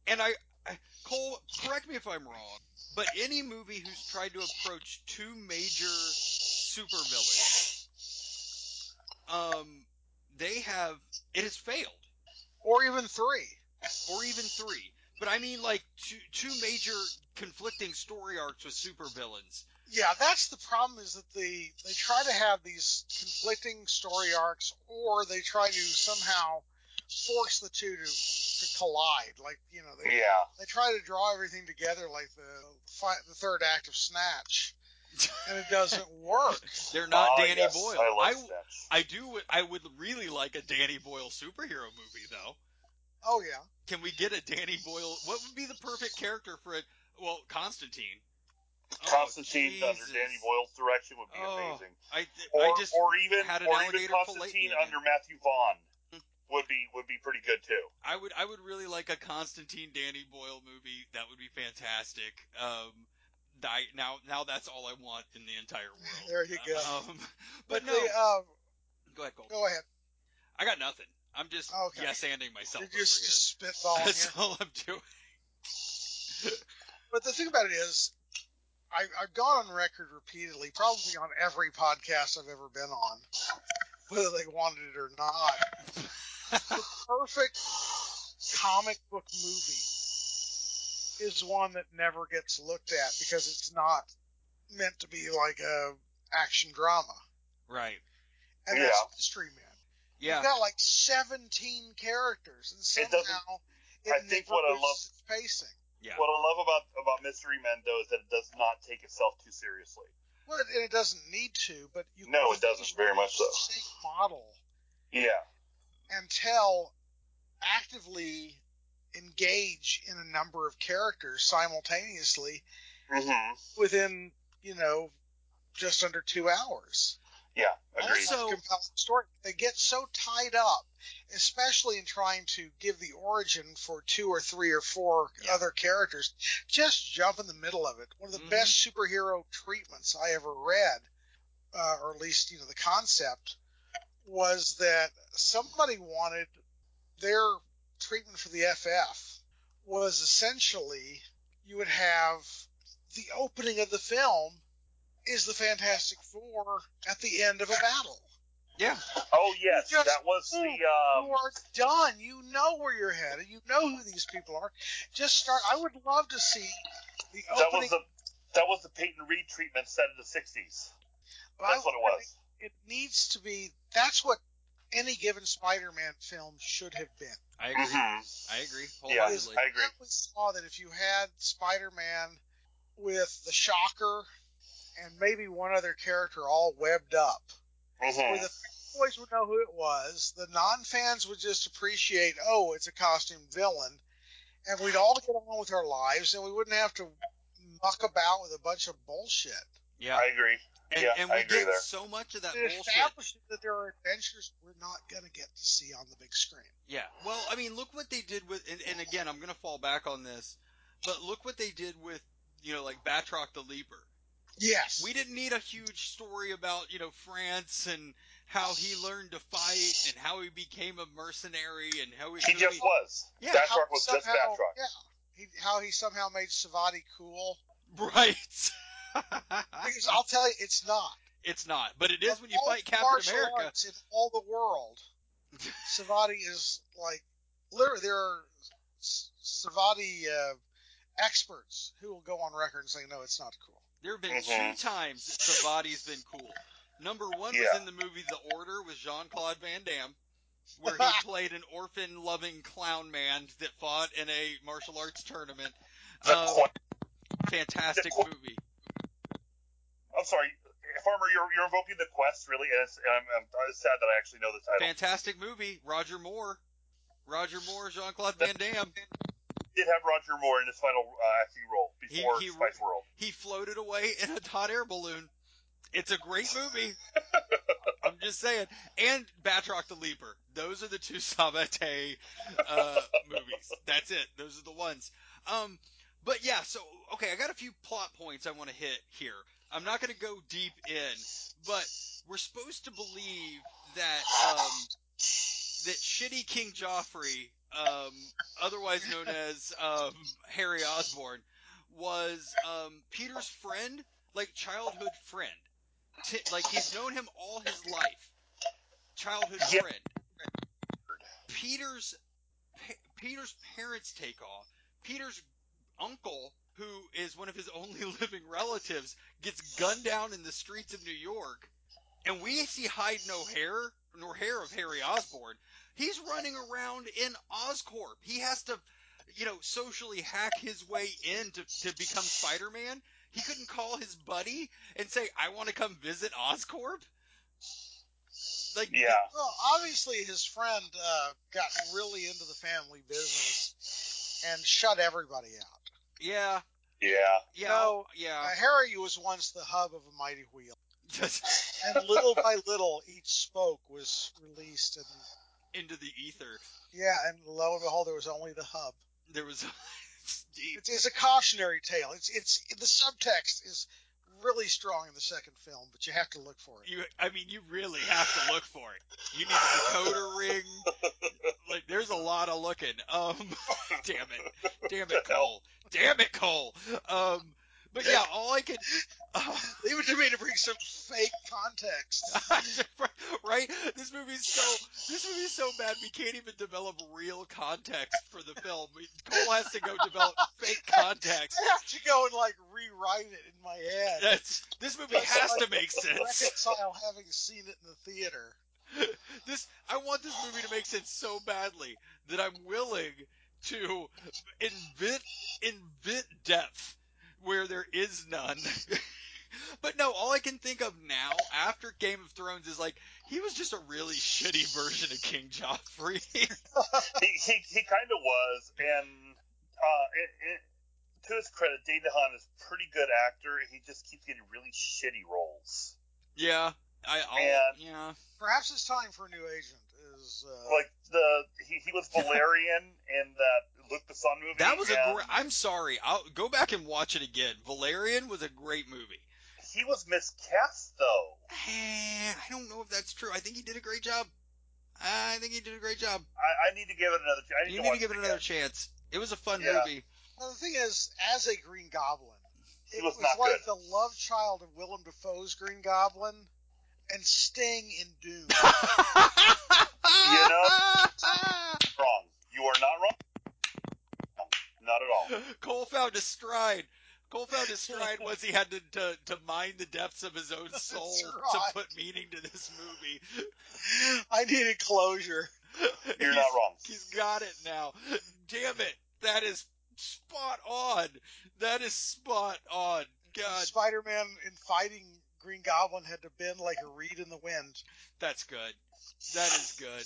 and I, I Cole, correct me if I'm wrong, but any movie who's tried to approach two major supervillains um, they have it has failed, Or even three. or even three. But I mean, like two two major conflicting story arcs with supervillains. Yeah, that's the problem. Is that they they try to have these conflicting story arcs, or they try to somehow force the two to to collide. Like you know, they Yeah. they try to draw everything together like the fi- the third act of Snatch, and it doesn't work. They're not Ah, Danny yes, Boyle. I I. I do I would really like a Danny Boyle superhero movie though. Oh yeah. Can we get a Danny Boyle? What would be the perfect character for it? Well, Constantine. Oh, Constantine under Danny Boyle's direction would be Oh, amazing. I, Or, I just or even had an or even Constantine under. Matthew Vaughn would be would be pretty good too. I would I would really like a Constantine Danny Boyle movie. That would be fantastic. Um, I, now now that's all I want in the entire world. There you go. Um, but, But, no, the, uh, go ahead, Cole. go ahead. I got nothing. I'm just Okay. yes anding myself You're just, just spitballing That's here. all I'm doing. But the thing about it is, I, I've gone on record repeatedly, probably on every podcast I've ever been on, whether they wanted it or not, the perfect comic book movie is one that never gets looked at because it's not meant to be like a action drama. Right. And Yeah. that's Mystery Man. Yeah. You've got like 17 characters, and somehow it, I think never what I loses love- its pacing. Yeah. What I love about about Mystery Men though is that it does not take itself too seriously. Well, and it doesn't need to, but you No, it doesn't, very much so. Same model Yeah. and tell actively engage in a number of characters simultaneously hmm within you know just under two hours. Yeah. Agreed. Also- story. They get so tied up, especially in trying to give the origin for two or three or four Yeah. other characters. Just jump in the middle of it. One of the Mhm. best superhero treatments I ever read, uh, or at least you know the concept, was that somebody wanted their treatment for the FF was essentially you would have the opening of the film is the Fantastic Four at the end of a battle. Yeah. Oh yes, Just- that was the you um. are done. You know where you're headed. You know who these people are. Just start. I would love to see the opening. That was the that was the Peyton Reed treatment set in the '60s. I- That's what it was. It needs to be. That's what any given Spider-Man film should have been. I agree. Mhm. I agree Yeah, wholeheartedly. I agree. always saw that if you had Spider-Man with the Shocker and maybe one other character all webbed up, where hmm the boys would know who it was, the non-fans would just appreciate, oh, it's a costume villain, and we'd all get on with our lives, and we wouldn't have to muck about with a bunch of bullshit. Yeah. I agree. and, yeah, and I we agree get there. so much of that It bullshit. establishes that there are adventures we're not going to get to see on the big screen. Yeah. Well, I mean, look what they did with, and, and again, I'm going to fall back on this, but look what they did with, you know, like Batroc the Leaper. Yes. We didn't need a huge story about, you know, France and how he learned to fight and how he became a mercenary and how he, He who just was. Yeah, Batroc How was just somehow- Batroc. Yeah. He, how he somehow made Savate cool. Right. Because I'll tell you, it's not. it's not, but it is Of when you fight the Captain martial America. arts in all the world, Savate is like literally there are S- Savate uh, experts who will go on record and say no, it's not cool. There have been Mhm. two times that Savate's been cool. Number one Yeah. was in the movie The Order with Jean Claude Van Damme, where he played an orphan loving clown man that fought in a martial arts tournament. Um, fantastic Qu- movie. I'm sorry, Farmer. You're, you're invoking the quest, really, and, and I'm, I'm, sad that I actually know the title. Fantastic movie. Roger Moore. Roger Moore, Jean Claude Van Damme. Did have Roger Moore in his final uh, acting role before he- Spice World. He floated away in a hot air balloon. It's a great movie. I'm just saying. And Batroc the Leaper. Those are the two Savate uh, movies. That's it. Those are the ones. Um, but yeah, so okay, I got a few plot points I want to hit here. I'm not going to go deep in, but we're supposed to believe that um, that shitty King Joffrey, um, otherwise known as um, Harry Osborn, was um, Peter's friend, like childhood friend. T- like he's known him all his life. Childhood Yeah. friend. Peter's pa- Peter's parents take off. Peter's uncle, who is one of his only living relatives, gets gunned down in the streets of New York, and we see hide no hair nor hair of Harry Osborn. He's running around in Oscorp. He has to, you know, socially hack his way in to, to become Spider-Man. He couldn't call his buddy and say, "I want to come visit Oscorp." Like, Yeah. Well, obviously his friend uh, got really into the family business and shut everybody out. yeah, Yeah. yeah, No, yeah. Uh, Harry was once the hub of a mighty wheel, and little by little, each spoke was released, and into the ether. yeah, and lo and behold, there was only the hub. There was it's. It's, it's a cautionary tale. It's it's the subtext is really strong in the second film, but you have to look for it. You, I mean, you really have to look for it. You need a decoder ring. Like, there's a lot of looking. Um, damn it, damn it, Cole, damn it, Cole. Um, But yeah, all I could. Uh, Leave it to me to bring some fake context. right? This movie's so this movie's so bad we can't even develop real context for the film. Cole has to go develop fake context. I have to go and like rewrite it in my head. That's this movie That's has like to make sense. Reconcile having seen it in the theater. This I want this movie to make sense so badly that I'm willing to invent invent depth where there is none. But no, all I can think of now after Game of Thrones is like he was just a really shitty version of King Joffrey. he he, he kind of was, and uh, it, it, to his credit, Dane DeHaan is a pretty good actor. He just keeps getting really shitty roles. yeah, I And- yeah. Perhaps it's time for a new agent. Is uh, Like the he, he was Valerian in that Luc Besson movie. That was a and great. I'm sorry. I'll go back and watch it again. Valerian was a great movie. He was miscast though. Eh, I don't know if that's true. I think he did a great job. I think he did a great job. I, I need to give it another. ch- I need You to need to give it again. another chance. It was a fun Yeah. movie. well, the thing is, as a Green Goblin, He it was was, not like good. the love child of Willem Dafoe's Green Goblin and Sting in Dune. You know? Wrong. You are not wrong. Not at all. Cole found his stride. Cole found his stride once he had to, to to mine the depths of his own soul right. to put meaning to this movie. I needed closure. You're He's- not wrong. He's got it now. Damn it. That is spot on. That is spot on. God, Spider-Man in fighting Green Goblin had to bend like a reed in the wind. that's good. That is good.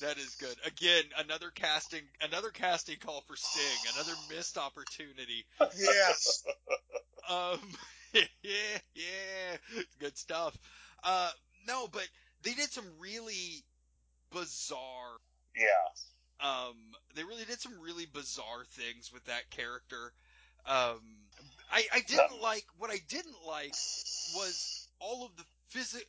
That is good. Again, another casting, another casting call for Sting, another missed opportunity. Yes. Um, yeah, yeah, good stuff. Uh, no, but they did some really bizarre Yeah. um, they really did some really bizarre things with that character. Um, I, I didn't like what I didn't like was all of the physic.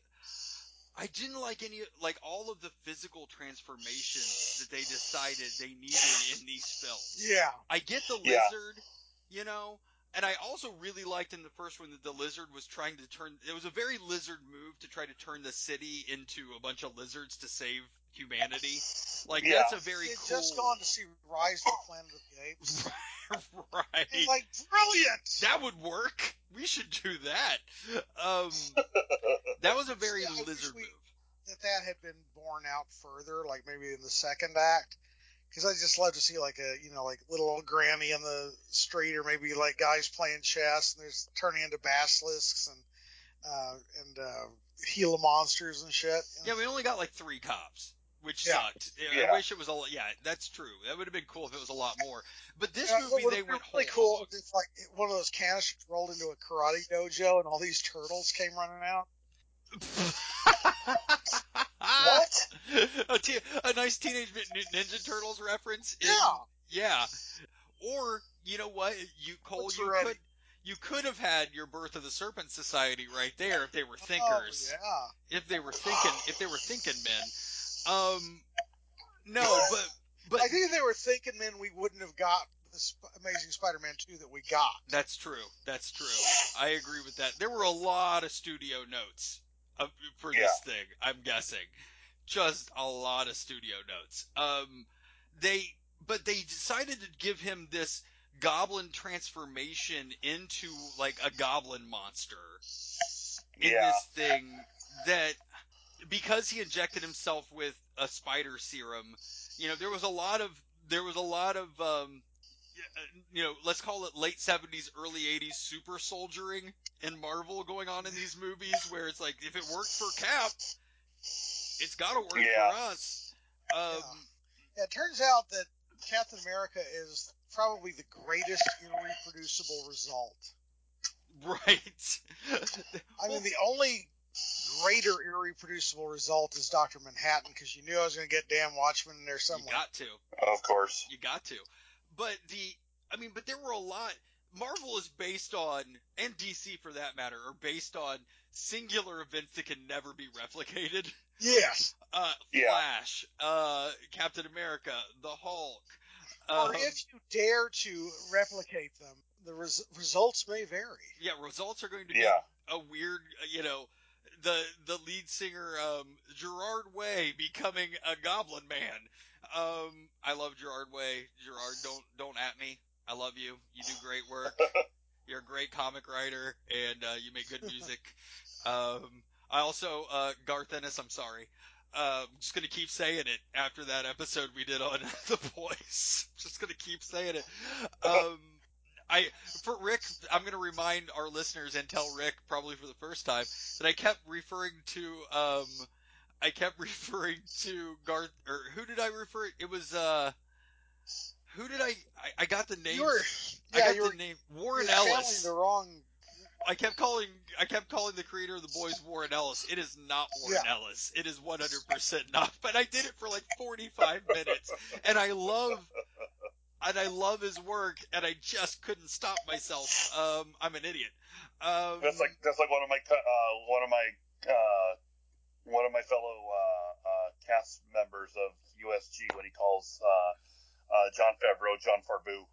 I didn't like any like all of the physical transformations that they decided they needed in these films. Yeah. I get the Yeah. lizard, you know, and I also really liked in the first one that the lizard was trying to turn. It was a very lizard move to try to turn the city into a bunch of lizards to save humanity. Like Yeah. that's a very He had cool. just gone to see Rise of the Planet of the Apes. right. He's like, brilliant! that would work. We should do that. Um, that was a very Yeah, lizard we- move. that that had been borne out further, like maybe in the second act. Because I just love to see like a you know like little old granny in the street, or maybe like guys playing chess and there's turning into basilisks and uh, and uh, Gila monsters and shit. you know? Yeah, we only got like three cops, which Yeah. sucked. I Yeah. wish it was a lot. Yeah, that's true. That would have been cool if it was a lot more. But this Yeah, movie, they went really cool. If like one of those canisters rolled into a karate dojo and all these turtles came running out. what? a, te- a nice Teenage Ninja Turtles reference. in- Yeah. yeah. Or you know what? You Cole, What's you could you could have had your Birth of the Serpent Society right there if they were oh, thinkers. Oh, yeah. If they were thinking, if they were thinking men. Um, no, but but I think if they were thinking men, we wouldn't have got the Sp- Amazing Spider-Man 2 that we got. That's true. That's true. I agree with that. There were a lot of studio notes of, for Yeah. this thing. I'm guessing, just a lot of studio notes. Um, they, but they decided to give him this goblin transformation into like a goblin monster in Yeah. this thing that because he injected himself with a spider serum, you know, there was a lot of there was a lot of um, you know, let's call it late 70s, early 80s super soldiering in Marvel going on in these movies where it's like, if it worked for Cap, it's gotta work Yeah. for us. Um, Yeah, it turns out that Captain America is probably the greatest irreproducible result. right. I mean, the only greater irreproducible result is Doctor Manhattan because you knew I was going to get damn Watchmen in there somewhere. you got to. Of course. You got to. But the, I mean, but there were a lot. Marvel is based on, and DC for that matter, are based on singular events that can never be replicated. Yes. Uh, Yeah. Flash, uh, Captain America, the Hulk. or um, if you dare to replicate them, the res- results may vary. Yeah, results are going to be Yeah. be a weird, uh, you know, the the lead singer um, Gerard Way becoming a Goblin Man. Um, I love Gerard Way. Gerard, don't don't at me. I love you. You do great work. You're a great comic writer, and uh, you make good music. Um, I also uh, Garth Ennis. I'm sorry. Uh, I'm just gonna keep saying it after that episode we did on The Boys. Just gonna keep saying it. Um, I for Rick, I'm gonna remind our listeners and tell Rick probably for the first time that I kept referring to um, I kept referring to Garth or who did I refer? It was uh, who did I? I, I got the name. You were, I yeah, got you the were name Warren you're Ellis. the wrong. I kept calling I kept calling the creator of the boys Warren Ellis. It is not Warren Ellis. It is 100% not. But I did it for like 45 minutes, and I love and I love his work, and I just couldn't stop myself. Um, I'm an idiot. Um, That's like that's like one of my uh, one of my uh, one of my fellow uh, uh, cast members of USG when he calls uh, uh, Jon Favreau John Farbu.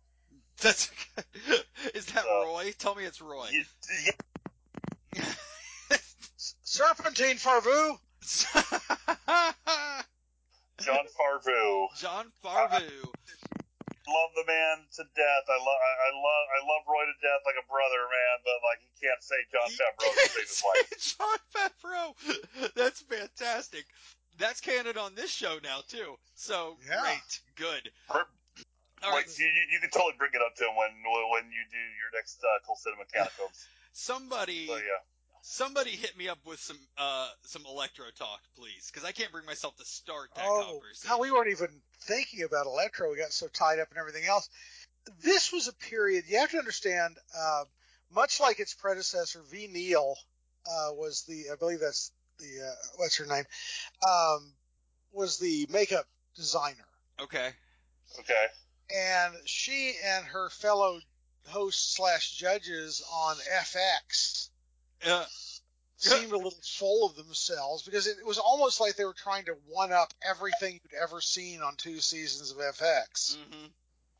that's is that Uh, Roy? Tell me it's Roy. He- he- Serpentine Farvu. John Farbu. John Farvu. Love the man to death. I love I, I love I love Roy to death like a brother, man. But like he can't say John You Favreau to save his life. Jon Favreau. That's fantastic. That's canon on this show now too. So Yeah. great, good. Br- All like, right, you, you you can totally bring it up to him when when you do your next uh, Cold Cinema Catacombs. somebody, So yeah. Somebody hit me up with some uh some electro talk, please, because I can't bring myself to start that Oh, conversation. how we weren't even thinking about Electro. We got so tied up in everything else. This was a period you have to understand. Uh, much like its predecessor, Ve Neill uh, was the, I believe that's the, uh, what's her name, um, was the makeup designer, Okay. Okay. and she and her fellow hosts slash judges on FX Uh, seemed a little full of themselves because it was almost like they were trying to one up everything you'd ever seen on two seasons of FX. mhm.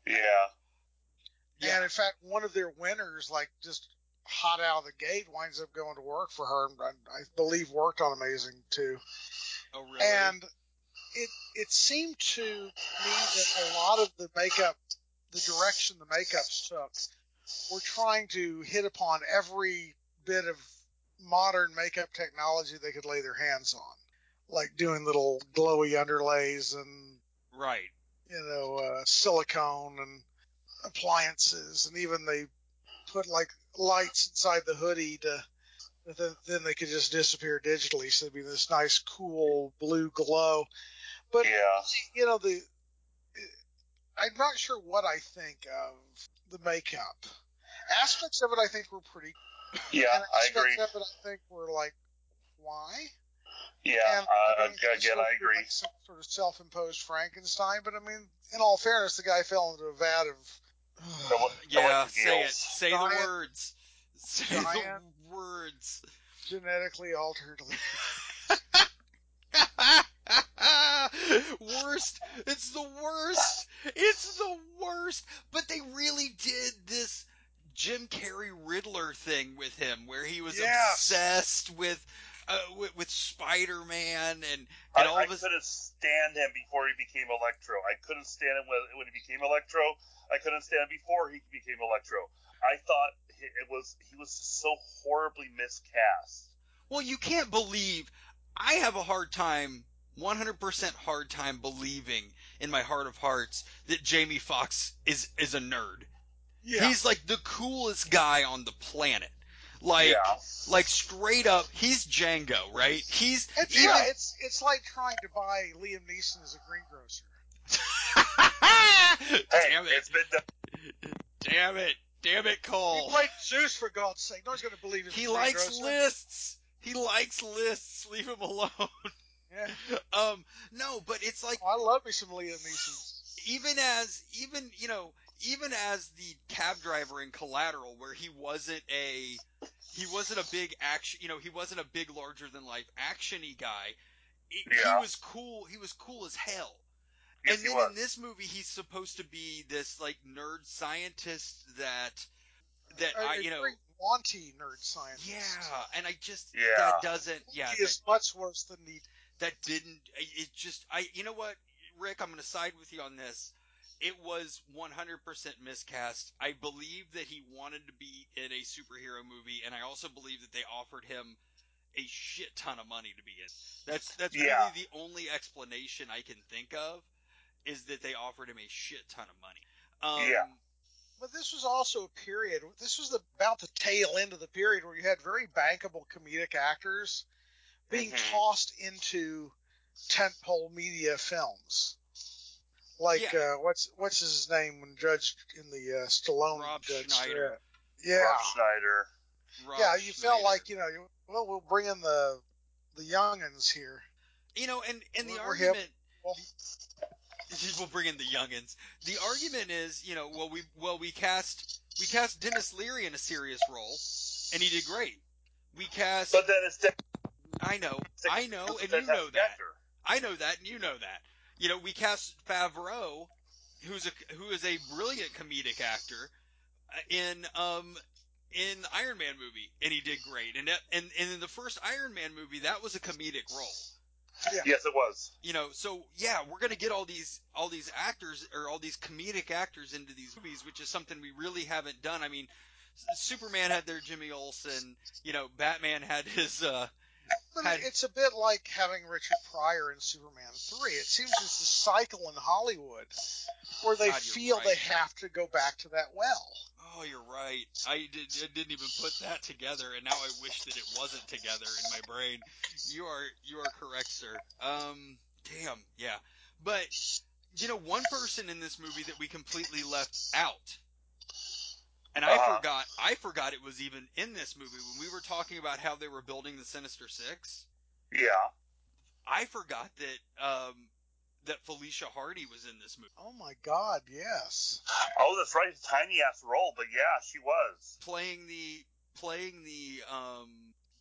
Yeah. Yeah. And in fact, one of their winners, like just hot out of the gate, winds up going to work for her. And I, I believe worked on Amazing too. Oh really? And it it seemed to me that a lot of the makeup, the direction the makeups took, were trying to hit upon every bit of modern makeup technology they could lay their hands on, like doing little glowy underlays and right. you know, uh, silicone and appliances, and even they put like lights inside the hoodie to then, then they could just disappear digitally, so it'd be this nice, cool blue glow. But Yeah. you know, the I'm not sure what I think of the makeup. Aspects of it I think were pretty. Yeah, and I agree. of it I think we're like, why? Yeah, And uh, I mean, it's again, supposed I to be agree. Like some sort of self-imposed Frankenstein, but I mean, in all fairness, the guy fell into a vat of. No, no Yeah. Say it. eels. Say the words. Say giant- the words. genetically altered. worst. It's the worst. It's the worst. But they really did this Jim Carrey Riddler thing with him, where he was Yes. obsessed with, uh, with with Spider Man and I, and all I of his. couldn't stand him before he became Electro. I couldn't stand him when, when he became Electro. I couldn't stand him before he became Electro. I thought he- it was he was so horribly miscast. Well, you can't believe. I have a hard time, 100% hard time believing in my heart of hearts that Jamie Foxx is is a nerd. Yeah. He's like the coolest guy on the planet. Like, yeah, like straight up, he's Django, right? He's It's, even. yeah, it's it's like trying to buy Liam Neeson as a greengrocer. hey, damn it! it's been done. Damn it! Damn it, He Cole! played Zeus for God's sake. No one's going to believe he's He likes lists. He likes lists. Leave him alone. Yeah. um, no, but it's like Oh, I love me some Liam Neeson. even as even you know even as the cab driver in Collateral, where he wasn't a he wasn't a big action, you know, he wasn't a big larger than life actiony guy. He, Yeah. he was cool. He was cool as hell. Yes, and then in this movie, he's supposed to be this like nerd scientist that that A- I a you know very wanty nerd scientist. yeah, and I just Yeah. that doesn't yeah he is much worse than the. that didn't it just I you know what Rick I'm going to side with you on this it was 100% miscast I believe that he wanted to be in a superhero movie and I also believe that they offered him a shit ton of money to be in that's that's Yeah. really the only explanation I can think of is that they offered him a shit ton of money um, Yeah. But this was also a period. This was the, about the tail end of the period where you had very bankable comedic actors being Mhm. tossed into tentpole media films. Like Yeah. uh, what's what's his name when judged in the uh, Stallone Rob Judge Schneider. Yeah, Rob Schneider. Rob yeah. You felt like you know, you, well, we'll bring in the the youngins here. you know and and the We're- we're argument Well, we'll bring in the youngins. The argument is, you know, well we well we cast we cast Denis Leary in a serious role, and he did great. We cast. But then it's I know, I know, and you fantastic know that. actor. I know that, and you know that. You know, we cast Favreau, who's a who is a brilliant comedic actor, uh, in um in Iron Man movie, and he did great. And that, and and in the first Iron Man movie, that was a comedic role. Yeah. Yes, it was. you know so yeah we're gonna get all these all these actors or all these comedic actors into these movies which is something we really haven't done i mean superman had their jimmy olsen you know batman had his uh But Had- it's a bit like having Richard Pryor in Superman 3. It seems it's a cycle in Hollywood where they God, feel right. they have to go back to that well. oh you're right i did I didn't even put that together and now i wish that it wasn't together in my brain you are you are correct sir um damn yeah but you know one person in this movie that we completely left out and I Uh-huh. forgot I forgot it was even in this movie when we were talking about how they were building the Sinister Six. Yeah. I forgot that um, that Felicia Hardy was in this movie, Oh my God, yes. Oh, that's right. A tiny ass role, but yeah, she was. playing the playing the um,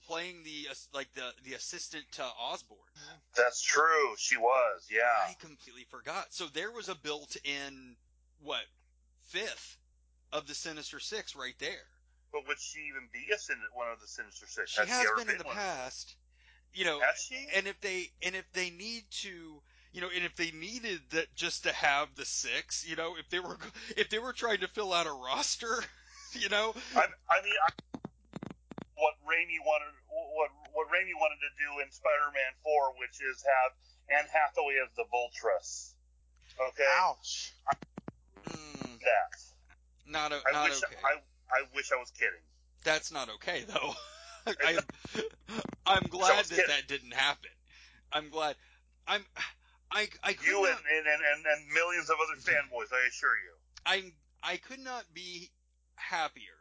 playing the like the the assistant to Osborn. That's true. She was. Yeah. I completely forgot. So there was a built-in what fifth of the Sinister Six right there. But would she even be a sin- one of the Sinister Six? She Has has ever been in the past. You know, Has she? and if they and if they need to you know and if they needed that just to have the six you know if they were if they were trying to fill out a roster you know I, I mean, I, what Raimi wanted, what what Raimi wanted to do in Spider-Man Four, which is have Anne Hathaway as the Vulturess. Okay, Ouch. mm, that. Not o- I not wish okay I I wish I was kidding. that's not okay though I, i'm glad that kidding. that didn't happen i'm glad i'm i i could You not, and, and, and, and, millions of other fanboys, I assure you. I'm I could not be happier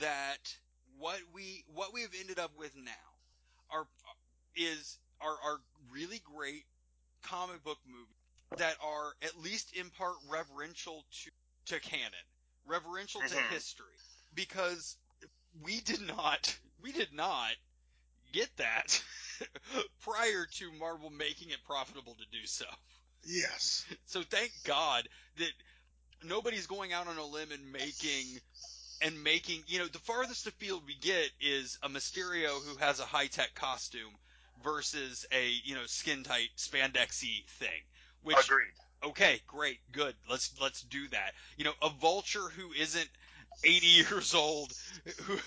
that what we what we have ended up with now are is are are really great comic book movies that are at least in part reverential to to canon, reverential to Mhm. history because we did not we did not get that prior to Marvel making it profitable to do so. Yes. So thank God that nobody's going out on a limb and making and making you know the farthest afield we get is a Mysterio who has a high tech costume versus a you know skin tight spandexy thing. Which Agreed. Okay, great, good. Let's let's do that. You know, a vulture who isn't 80 years old, who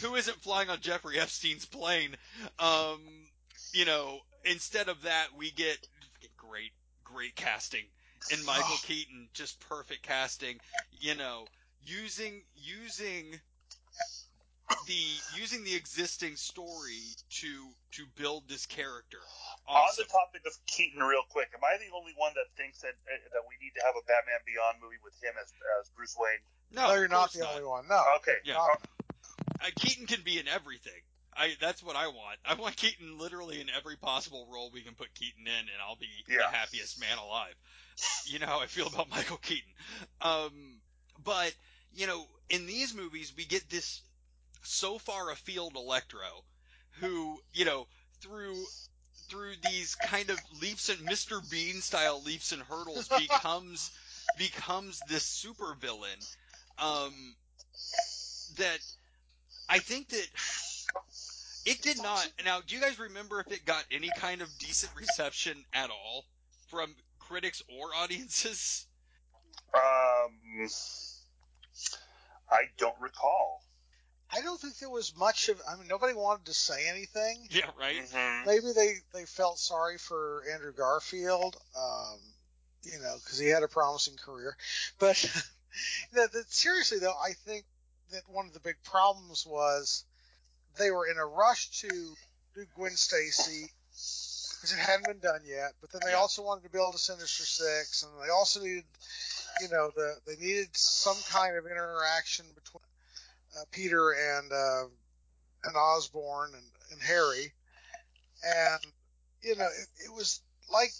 who isn't flying on Jeffrey Epstein's plane. Um, you know, instead of that, we get great great casting and Michael. Keaton, just perfect casting. You know, using using the using the existing story to to build this character. On the topic of Keaton, real quick, am I the only one that thinks that uh, that we need to have a Batman Beyond movie with him as as Bruce Wayne? No, No, you're not course the only one. No. Okay. Yeah. Not- Uh, Keaton can be in everything. I that's what I want. I want Keaton literally in every possible role we can put Keaton in, and I'll be the happiest man alive. You know how I feel about Michael Keaton. Um, but you know, in these movies, we get this so far afield Electro, who you know through through these kind of leaps and Mr. Bean style leaps and hurdles becomes becomes this super villain. Um, that I think that it did not. Now, do you guys remember if it got any kind of decent reception at all from critics or audiences? Um, I don't recall. I don't think there was much of. I mean, nobody wanted to say anything. Yeah, right. Mhm. Maybe they they felt sorry for Andrew Garfield, um, you know, because he had a promising career. But that, that, seriously though, I think that one of the big problems was they were in a rush to do Gwen Stacy because it hadn't been done yet. But then they Yeah. also wanted to build a Sinister Six, and they also needed, you know, the they needed some kind of interaction between uh, Peter and uh, and Osborn and, and Harry, and you know, it, it was like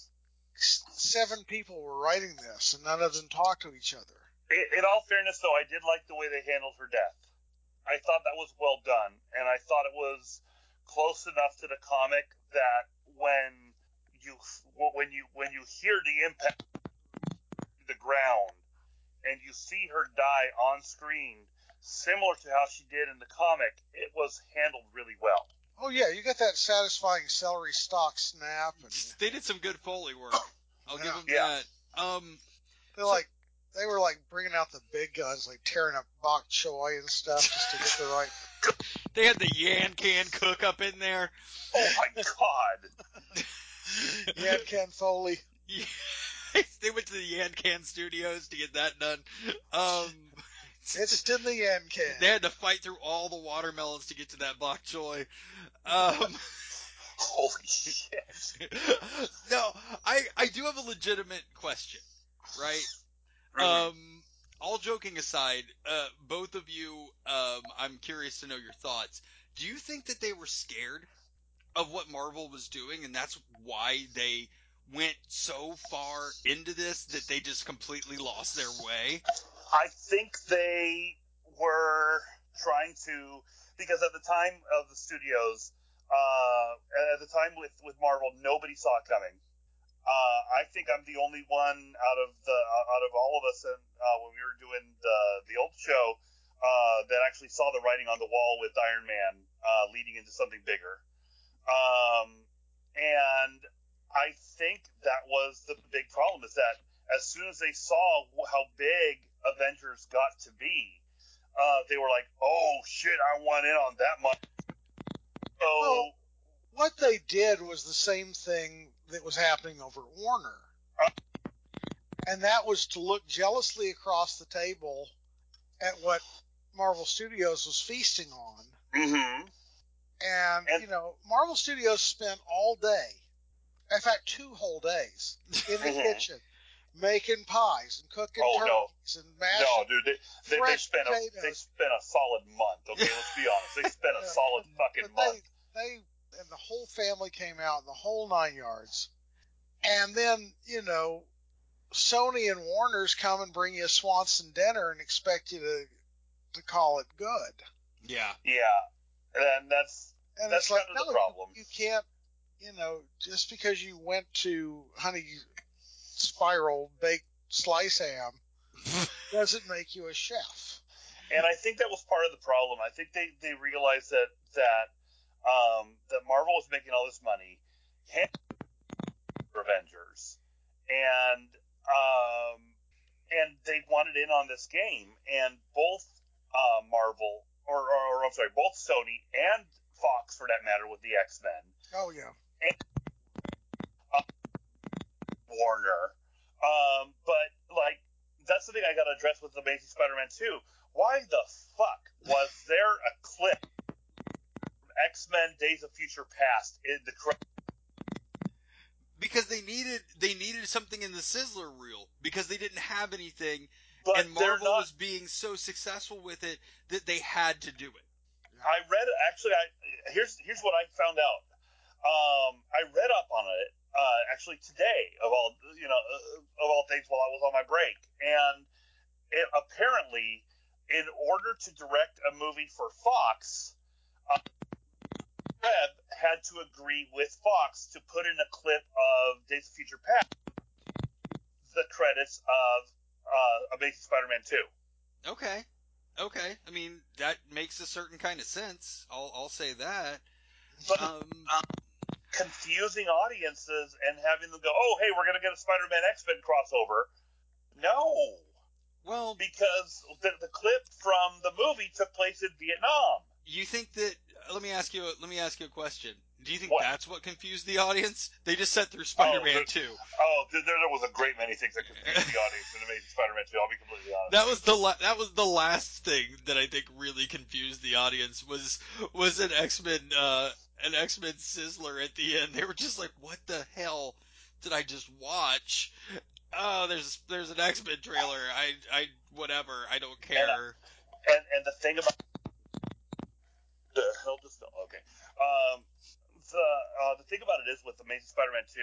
seven people were writing this, and none of them talked to each other. In, in all fairness, though, I did like the way they handled her death. I thought that was well done, and I thought it was close enough to the comic that when you when you when you hear the impact the ground and you see her die on screen, similar to how she did in the comic, it was handled really well. Oh yeah, you got that satisfying celery stalk snap, and They did some good foley work. I'll give them Yeah. that. Um, they're like they were like bringing out the big guns, like tearing up bok choy and stuff, just to get the right. they had the Yan Can cook up in there. Oh my god! yan can Foley. they went to the Yan Can Studios to get that done. Um, It's in the end, Ken. they had to fight through all the watermelons to get to that bok choy. Um, Holy shit! no, I I do have a legitimate question, right? Mhm. Um, all joking aside, uh, both of you, um, I'm curious to know your thoughts. Do you think that they were scared of what Marvel was doing, and that's why they went so far into this that they just completely lost their way? I think they were trying to because at the time of the studios, uh, at the time with with Marvel, nobody saw it coming. Uh, I think I'm the only one out of the out of all of us, and uh, when we were doing the the old show, uh, that actually saw the writing on the wall with Iron Man uh, leading into something bigger. Um, and I think that was the big problem is that as soon as they saw how big Avengers got to be, uh, they were like, "Oh shit, I want in on that much." So Well, what they did was the same thing that was happening over at Warner. And that was to look jealously across the table at what Marvel Studios was feasting on. mhm. And, And- you know, Marvel Studios spent all day, in fact, two whole days, in the Mhm. kitchen making pies and cooking Oh, no. turkeys and mashing. no, dude, they, they, they fresh spent a they spent a solid month. Okay, let's be honest, they spent a solid fucking But month. they, they, and the whole family came out, the whole nine yards. And then, you know, Sony and Warner's come and bring you a Swanson dinner and expect you to to call it good. Yeah. Yeah, and that's And That's it's like, kind of the no, problem. You, you can't, you know, just because you went to Honey Spiral baked slice ham doesn't make you a chef. and I think that was part of the problem. I think they, they realized that that um, that Marvel was making all this money, Avengers, and um, and they wanted in on this game, and both uh, Marvel or, or, or I'm sorry, both Sony and Fox, for that matter, with the X Men, Oh yeah. Warner. Um, but like that's the thing I got to address with Amazing Spider-Man 2. Why the fuck was there a clip from X-Men: Days of Future Past in the credits? Because they needed they needed something in the sizzler reel because they didn't have anything But and Marvel not. was being so successful with it that they had to do it. I read actually. I here's here's what I found out. Um, I read up on it uh, actually today of all you know uh, of all things while I was on my break, and it, apparently, in order to direct a movie for Fox, uh, Webb had to agree with Fox to put in a clip of Days of Future Past, the credits of uh, Amazing Spider-Man 2. Okay. Okay, I mean that makes a certain kind of sense. I'll I'll say that. But Um, confusing audiences and having them go, "Oh, hey, we're gonna get a Spider-Man X-Men crossover." No, well, because the, the clip from the movie took place in Vietnam. you think that? Let me ask you. a- Let me ask you a question. Do you think What? that's what confused the audience? They just sat through Spider-Man there- 2. Oh, there, there was a great many things that confused the audience in Amazing Spider-Man 2. I'll be completely honest. That was the la- that was the last thing that I think really confused the audience was was an X Men uh, an X Men Sizzler at the end. They were just like, "What the hell did I just watch?" Oh, there's there's an X Men trailer. I I whatever. I don't care. and and the thing about the hell just okay. Um, the uh, the thing about it is with Amazing Spider-Man 2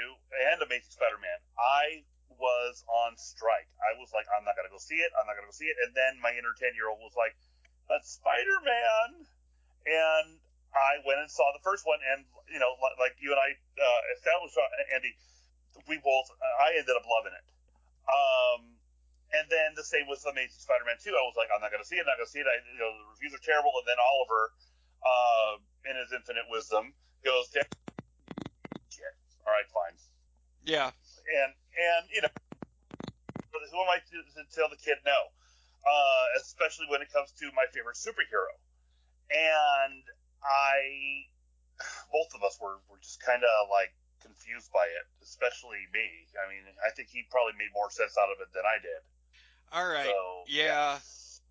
and Amazing Spider-Man, I was on strike. I was like, I'm not gonna go see it. I'm not gonna go see it. And then my inner ten year old was like, "That's Spider-Man," and I went and saw the first one. And you know, like you and I uh, established, uh, Andy, we both. I ended up loving it. Um, and then the same with Amazing Spider-Man 2. I was like, I'm not going to see it. I'm not going to see it. I, you know, the reviews are terrible. And then Oliver, uh, in his infinite wisdom, goes, "Damn, shit. All right, fine. Yeah, And and you know, who am I to, to tell the kid no? Uh, especially when it comes to my favorite superhero. And I, both of us were were just kind of like confused by it, especially me. I mean, I think he probably made more sense out of it than I did. all right. So yeah.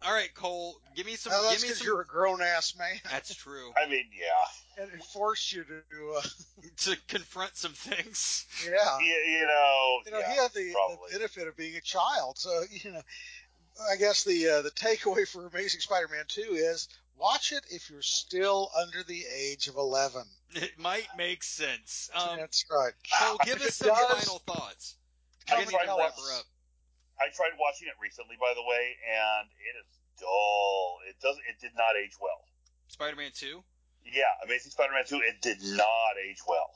All right, Cole. Give me some. Now, that's give me because some. you're a grown ass man, That's true. I mean, yeah, and it forced you to, uh, to confront some things. yeah. you, you know, You know, yeah, he had the, the benefit of being a child, so you know. I guess the uh, the takeaway for Amazing Spider-Man 2 is watch it if you're still under the age of 11. It might make sense. Um, That's right. So give us some does- final thoughts. I We didn't need to try wrap to her up. I tried watching it recently, by the way, and it is dull. It does. It did not age well. Spider-Man 2. Yeah, Amazing Spider-Man 2. It did not age well.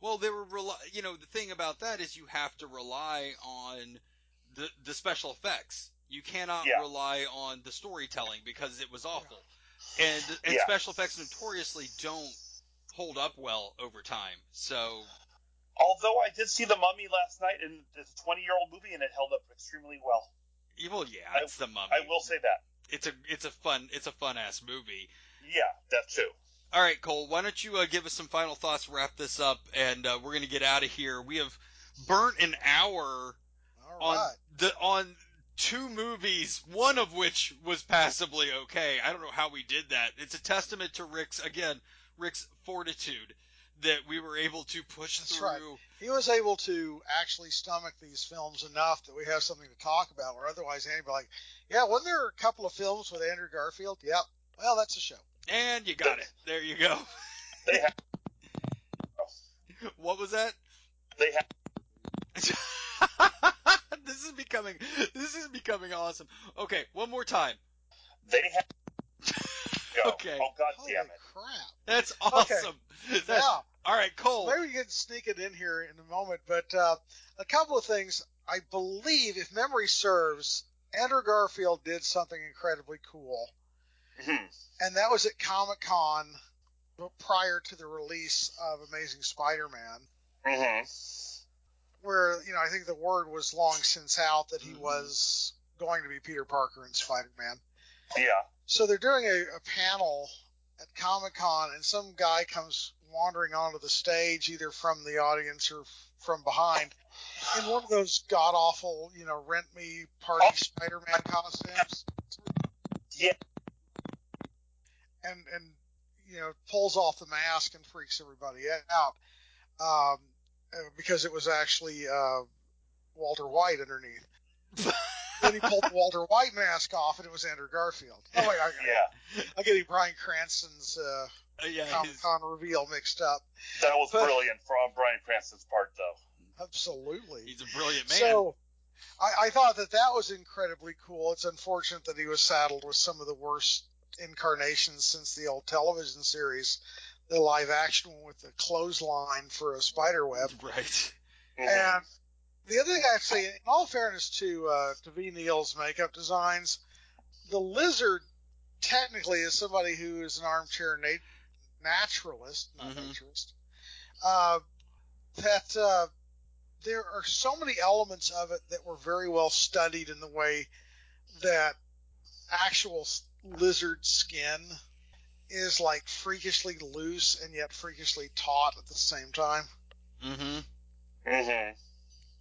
Well, they were rely. You know, the thing about that is you have to rely on the the special effects. You cannot Yeah. rely on the storytelling because it was awful, and and Yeah. special effects notoriously don't hold up well over time. So Although I did see The Mummy last night, and it's a 20-year-old movie, and it held up extremely well. well, yeah, I- it's the mummy. I will say that. it's a it's a fun it's a fun ass movie. Yeah, that too. All right, Cole, why don't you uh, give us some final thoughts, wrap this up, and uh, we're gonna get out of here. We have burnt an hour All on right. the on two movies, one of which was passably okay. I don't know how we did that. It's a testament to Rick's again, Rick's fortitude that we were able to push That's through. right. He was able to actually stomach these films enough that we have something to talk about. Where otherwise, Andy would be like, "Yeah, wasn't there a couple of films with Andrew Garfield?" Yep. Well, that's a show. And you got it. There you go. They have. what was that? They have. this is becoming this is becoming awesome. Okay, one more time. They have. Go. Okay. Oh God Holy damn it! crap! That's awesome. That's, Now, All right, Cole. maybe we can sneak it in here in a moment, but uh, a couple of things. I believe, if memory serves, Andrew Garfield did something incredibly cool, Mhm. and that was at Comic Con prior to the release of Amazing Spider-Man. Mhm. Where you know I think the word was long since out that he Mhm. was going to be Peter Parker in Spider-Man. Yeah. So they're doing a, a panel at Comic Con, and some guy comes wandering onto the stage, either from the audience or from behind, in one of those god awful, you know, rent me party Spider-Man costumes. Yeah. And and you know pulls off the mask and freaks everybody out, um, because it was actually uh, Walter White underneath. then he pulled the Walter White mask off, and it was Andrew Garfield. Oh wait, I, Yeah. I'm getting Bryan Cranston's uh, Uh, yeah, Comic Con reveal mixed up. That was But- brilliant from Bryan Cranston's part, though. Absolutely. he's a brilliant man. So I, I thought that that was incredibly cool. It's unfortunate that he was saddled with some of the worst incarnations since the old television series, the live action one with the clothesline for a spider web. right. Mhm. And the other thing I'd say, in all fairness to uh, to Ve Neill's makeup designs, the lizard technically, is somebody who is an armchair nat- naturalist, not Mhm. naturist, uh, that uh, there are so many elements of it that were very well studied in the way that actual lizard skin is like freakishly loose and yet freakishly taut at the same time. Mm-hmm. Mm-hmm.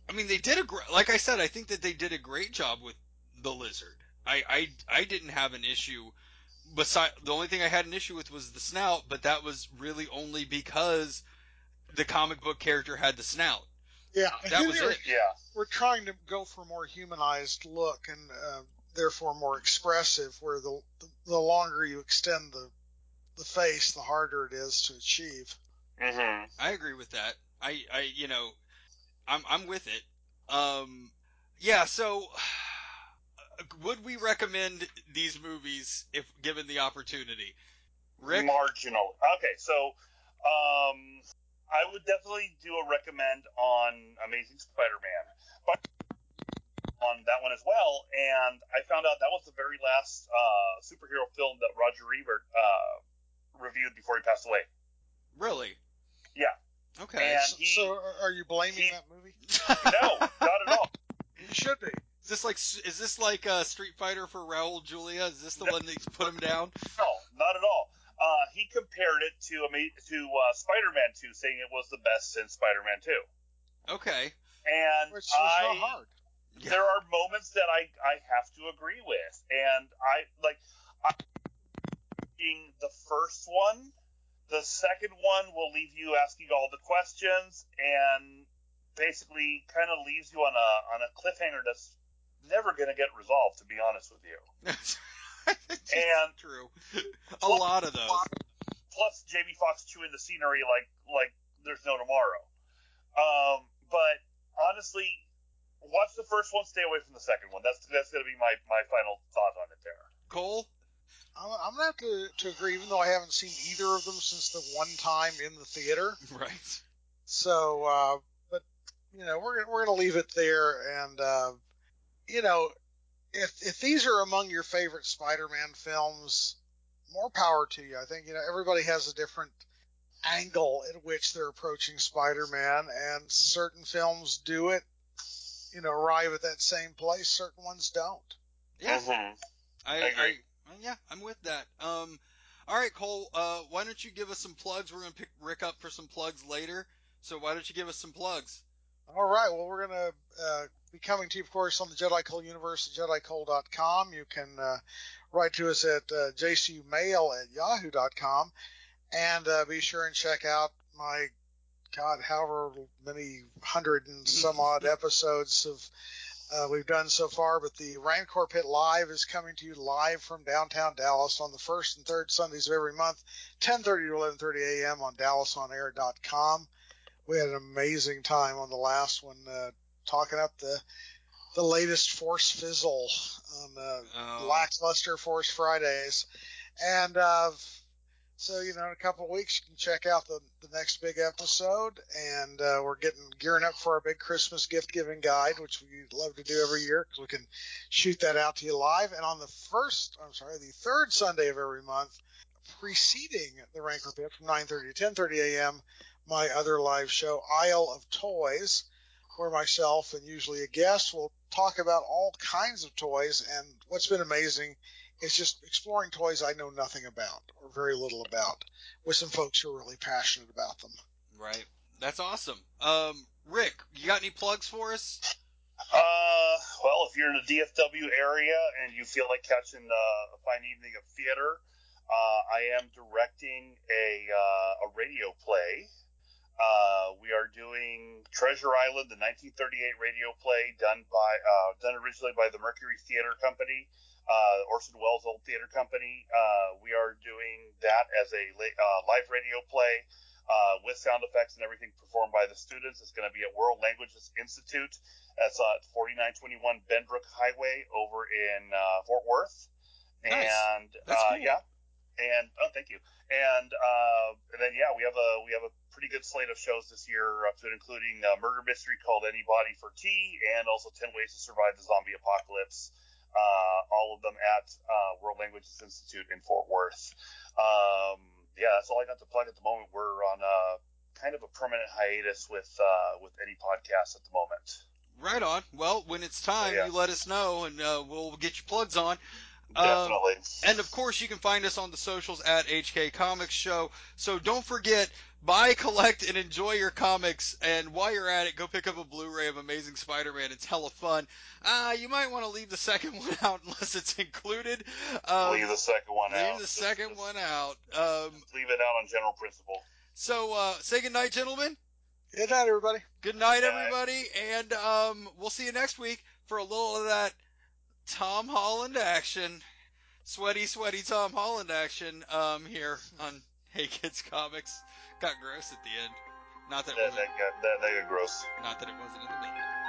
I mean, they did a great. Like I said, I think that they did a great job with the lizard. I I, I didn't have an issue. Beside the only thing I had an issue with was the snout, but that was really only because the comic book character had the snout. Yeah, That was We're- it. Yeah. We're trying to go for a more humanized look and uh, therefore more expressive. Where the the longer you extend the the face, the harder it is to achieve. Mm-hmm. I agree with that. I, I, you know, I'm, I'm with it. Um, yeah. So, would we recommend these movies if given the opportunity? Rick, Marginal. Okay, so um, I would definitely do a recommend on Amazing Spider-Man, but on that one as well. And I found out that was the very last uh, superhero film that Roger Ebert uh, reviewed before he passed away. really? Yeah. Okay. And So, he, so are you blaming he- that movie? no, not at all. You should be. Is this like is this like uh, Street Fighter for Raul Julia? Is this the No. one that put him down? No, not at all. Uh, he compared it to Ama- to uh, Spider-Man 2, saying it was the best since Spider-Man 2. Okay. And Which is I, not hard. Yeah. there are moments that I, I have to agree with. And I like I being the first one. The second one will leave you asking all the questions and basically kind of leaves you on a on a cliffhanger that's never going to get resolved. To be honest with you, And- true. A lot of those. plus Jamie Foxx chewing the scenery like like there's no tomorrow. Um, but honestly, watch the first one, stay away from the second one. That's that's going to be my my final thought on it there. Cole. I'm, I'm gonna have to, to agree, even though I haven't seen either of them since the one time in the theater. Right. So, uh, but you know, we're gonna- we're gonna leave it there, and uh, you know, if if these are among your favorite Spider-Man films, more power to you. I think you know everybody has a different angle at which they're approaching Spider-Man, and certain films do it, you know, arrive at that same place. Certain ones don't. Yeah. Mm-hmm. I, I agree. I- yeah, I'm with that. Um, all right, Cole. Uh, why don't you give us some plugs? We're gonna pick Rick up for some plugs later. So why don't you give us some plugs? All right. Well, we're going to uh, be coming to you, of course, on the Jedi Cole Universe at JediCole.com. You can uh, write to us at uh, jcumail at yahoo.com. And uh, be sure and check out my, God, however many hundred and some odd episodes of uh, we've done so far. But the Rancor Pit Live is coming to you live from downtown Dallas on the first and third Sundays of every month, 10:30 to 11:30 a.m. on DallasOnAir.com we had an amazing time on the last one, uh, talking up the the latest Force Fizzle on uh, Oh. lackluster Force Fridays, and uh, so you know in a couple of weeks you can check out the the next big episode, and uh, we're getting gearing up for our big Christmas gift giving guide, which we love to do every year because we can shoot that out to you live. And on the first, I'm sorry, the third Sunday of every month, preceding the Rancor Pit from 9:30 to 10:30 a.m my other live show, Isle of Toys, where myself and usually a guest will talk about all kinds of toys. And what's been amazing is just exploring toys I know nothing about or very little about with some folks who are really passionate about them. Right. That's awesome. Um, Rick, you got any plugs for us? Uh, well, if you're in the DFW area and you feel like catching uh, a fine evening of theater, uh, I am directing a uh, a radio play. Uh, we are doing Treasure Island, the 1938 radio play done by uh, done originally by the Mercury Theater Company, uh, Orson Welles' old theater company. Uh, we are doing that as a la- uh, live radio play uh, with sound effects and everything performed by the students. It's going to be at World Languages Institute. That's at 4921 Benbrook Highway over in uh, Fort Worth. Nice. And That's uh, cool. yeah, and oh, thank you. And uh, and then yeah, we have a we have a pretty good slate of shows this year, up to including a murder mystery called Anybody for Tea, and also Ten Ways to Survive the Zombie Apocalypse. Uh, all of them at uh, World Languages Institute in Fort Worth. Um, yeah, that's all I got to plug at the moment. We're on a kind of a permanent hiatus with uh, with any podcast at the moment. Right on. Well, when it's time, Yeah. you let us know, and uh, we'll get your plugs on. Um, And of course, you can find us on the socials at HK Comics Show. So don't forget, buy, collect, and enjoy your comics. And while you're at it, go pick up a Blu-ray of Amazing Spider-Man. It's hella fun. Uh, you might want to leave the second one out unless it's included. Um, leave the second one leave out. the Just- second just one out. Um, Leave it out on general principle. so uh, say goodnight, gentlemen. Good night, everybody. Good night, Good night. everybody. And um, we'll see you next week for a little of that Tom Holland action. Sweaty, sweaty Tom Holland action um, here on Hey Kids Comics. Got gross at the end. Not that it That, wasn't, that, got, that, that got gross. not that it wasn't in the middle.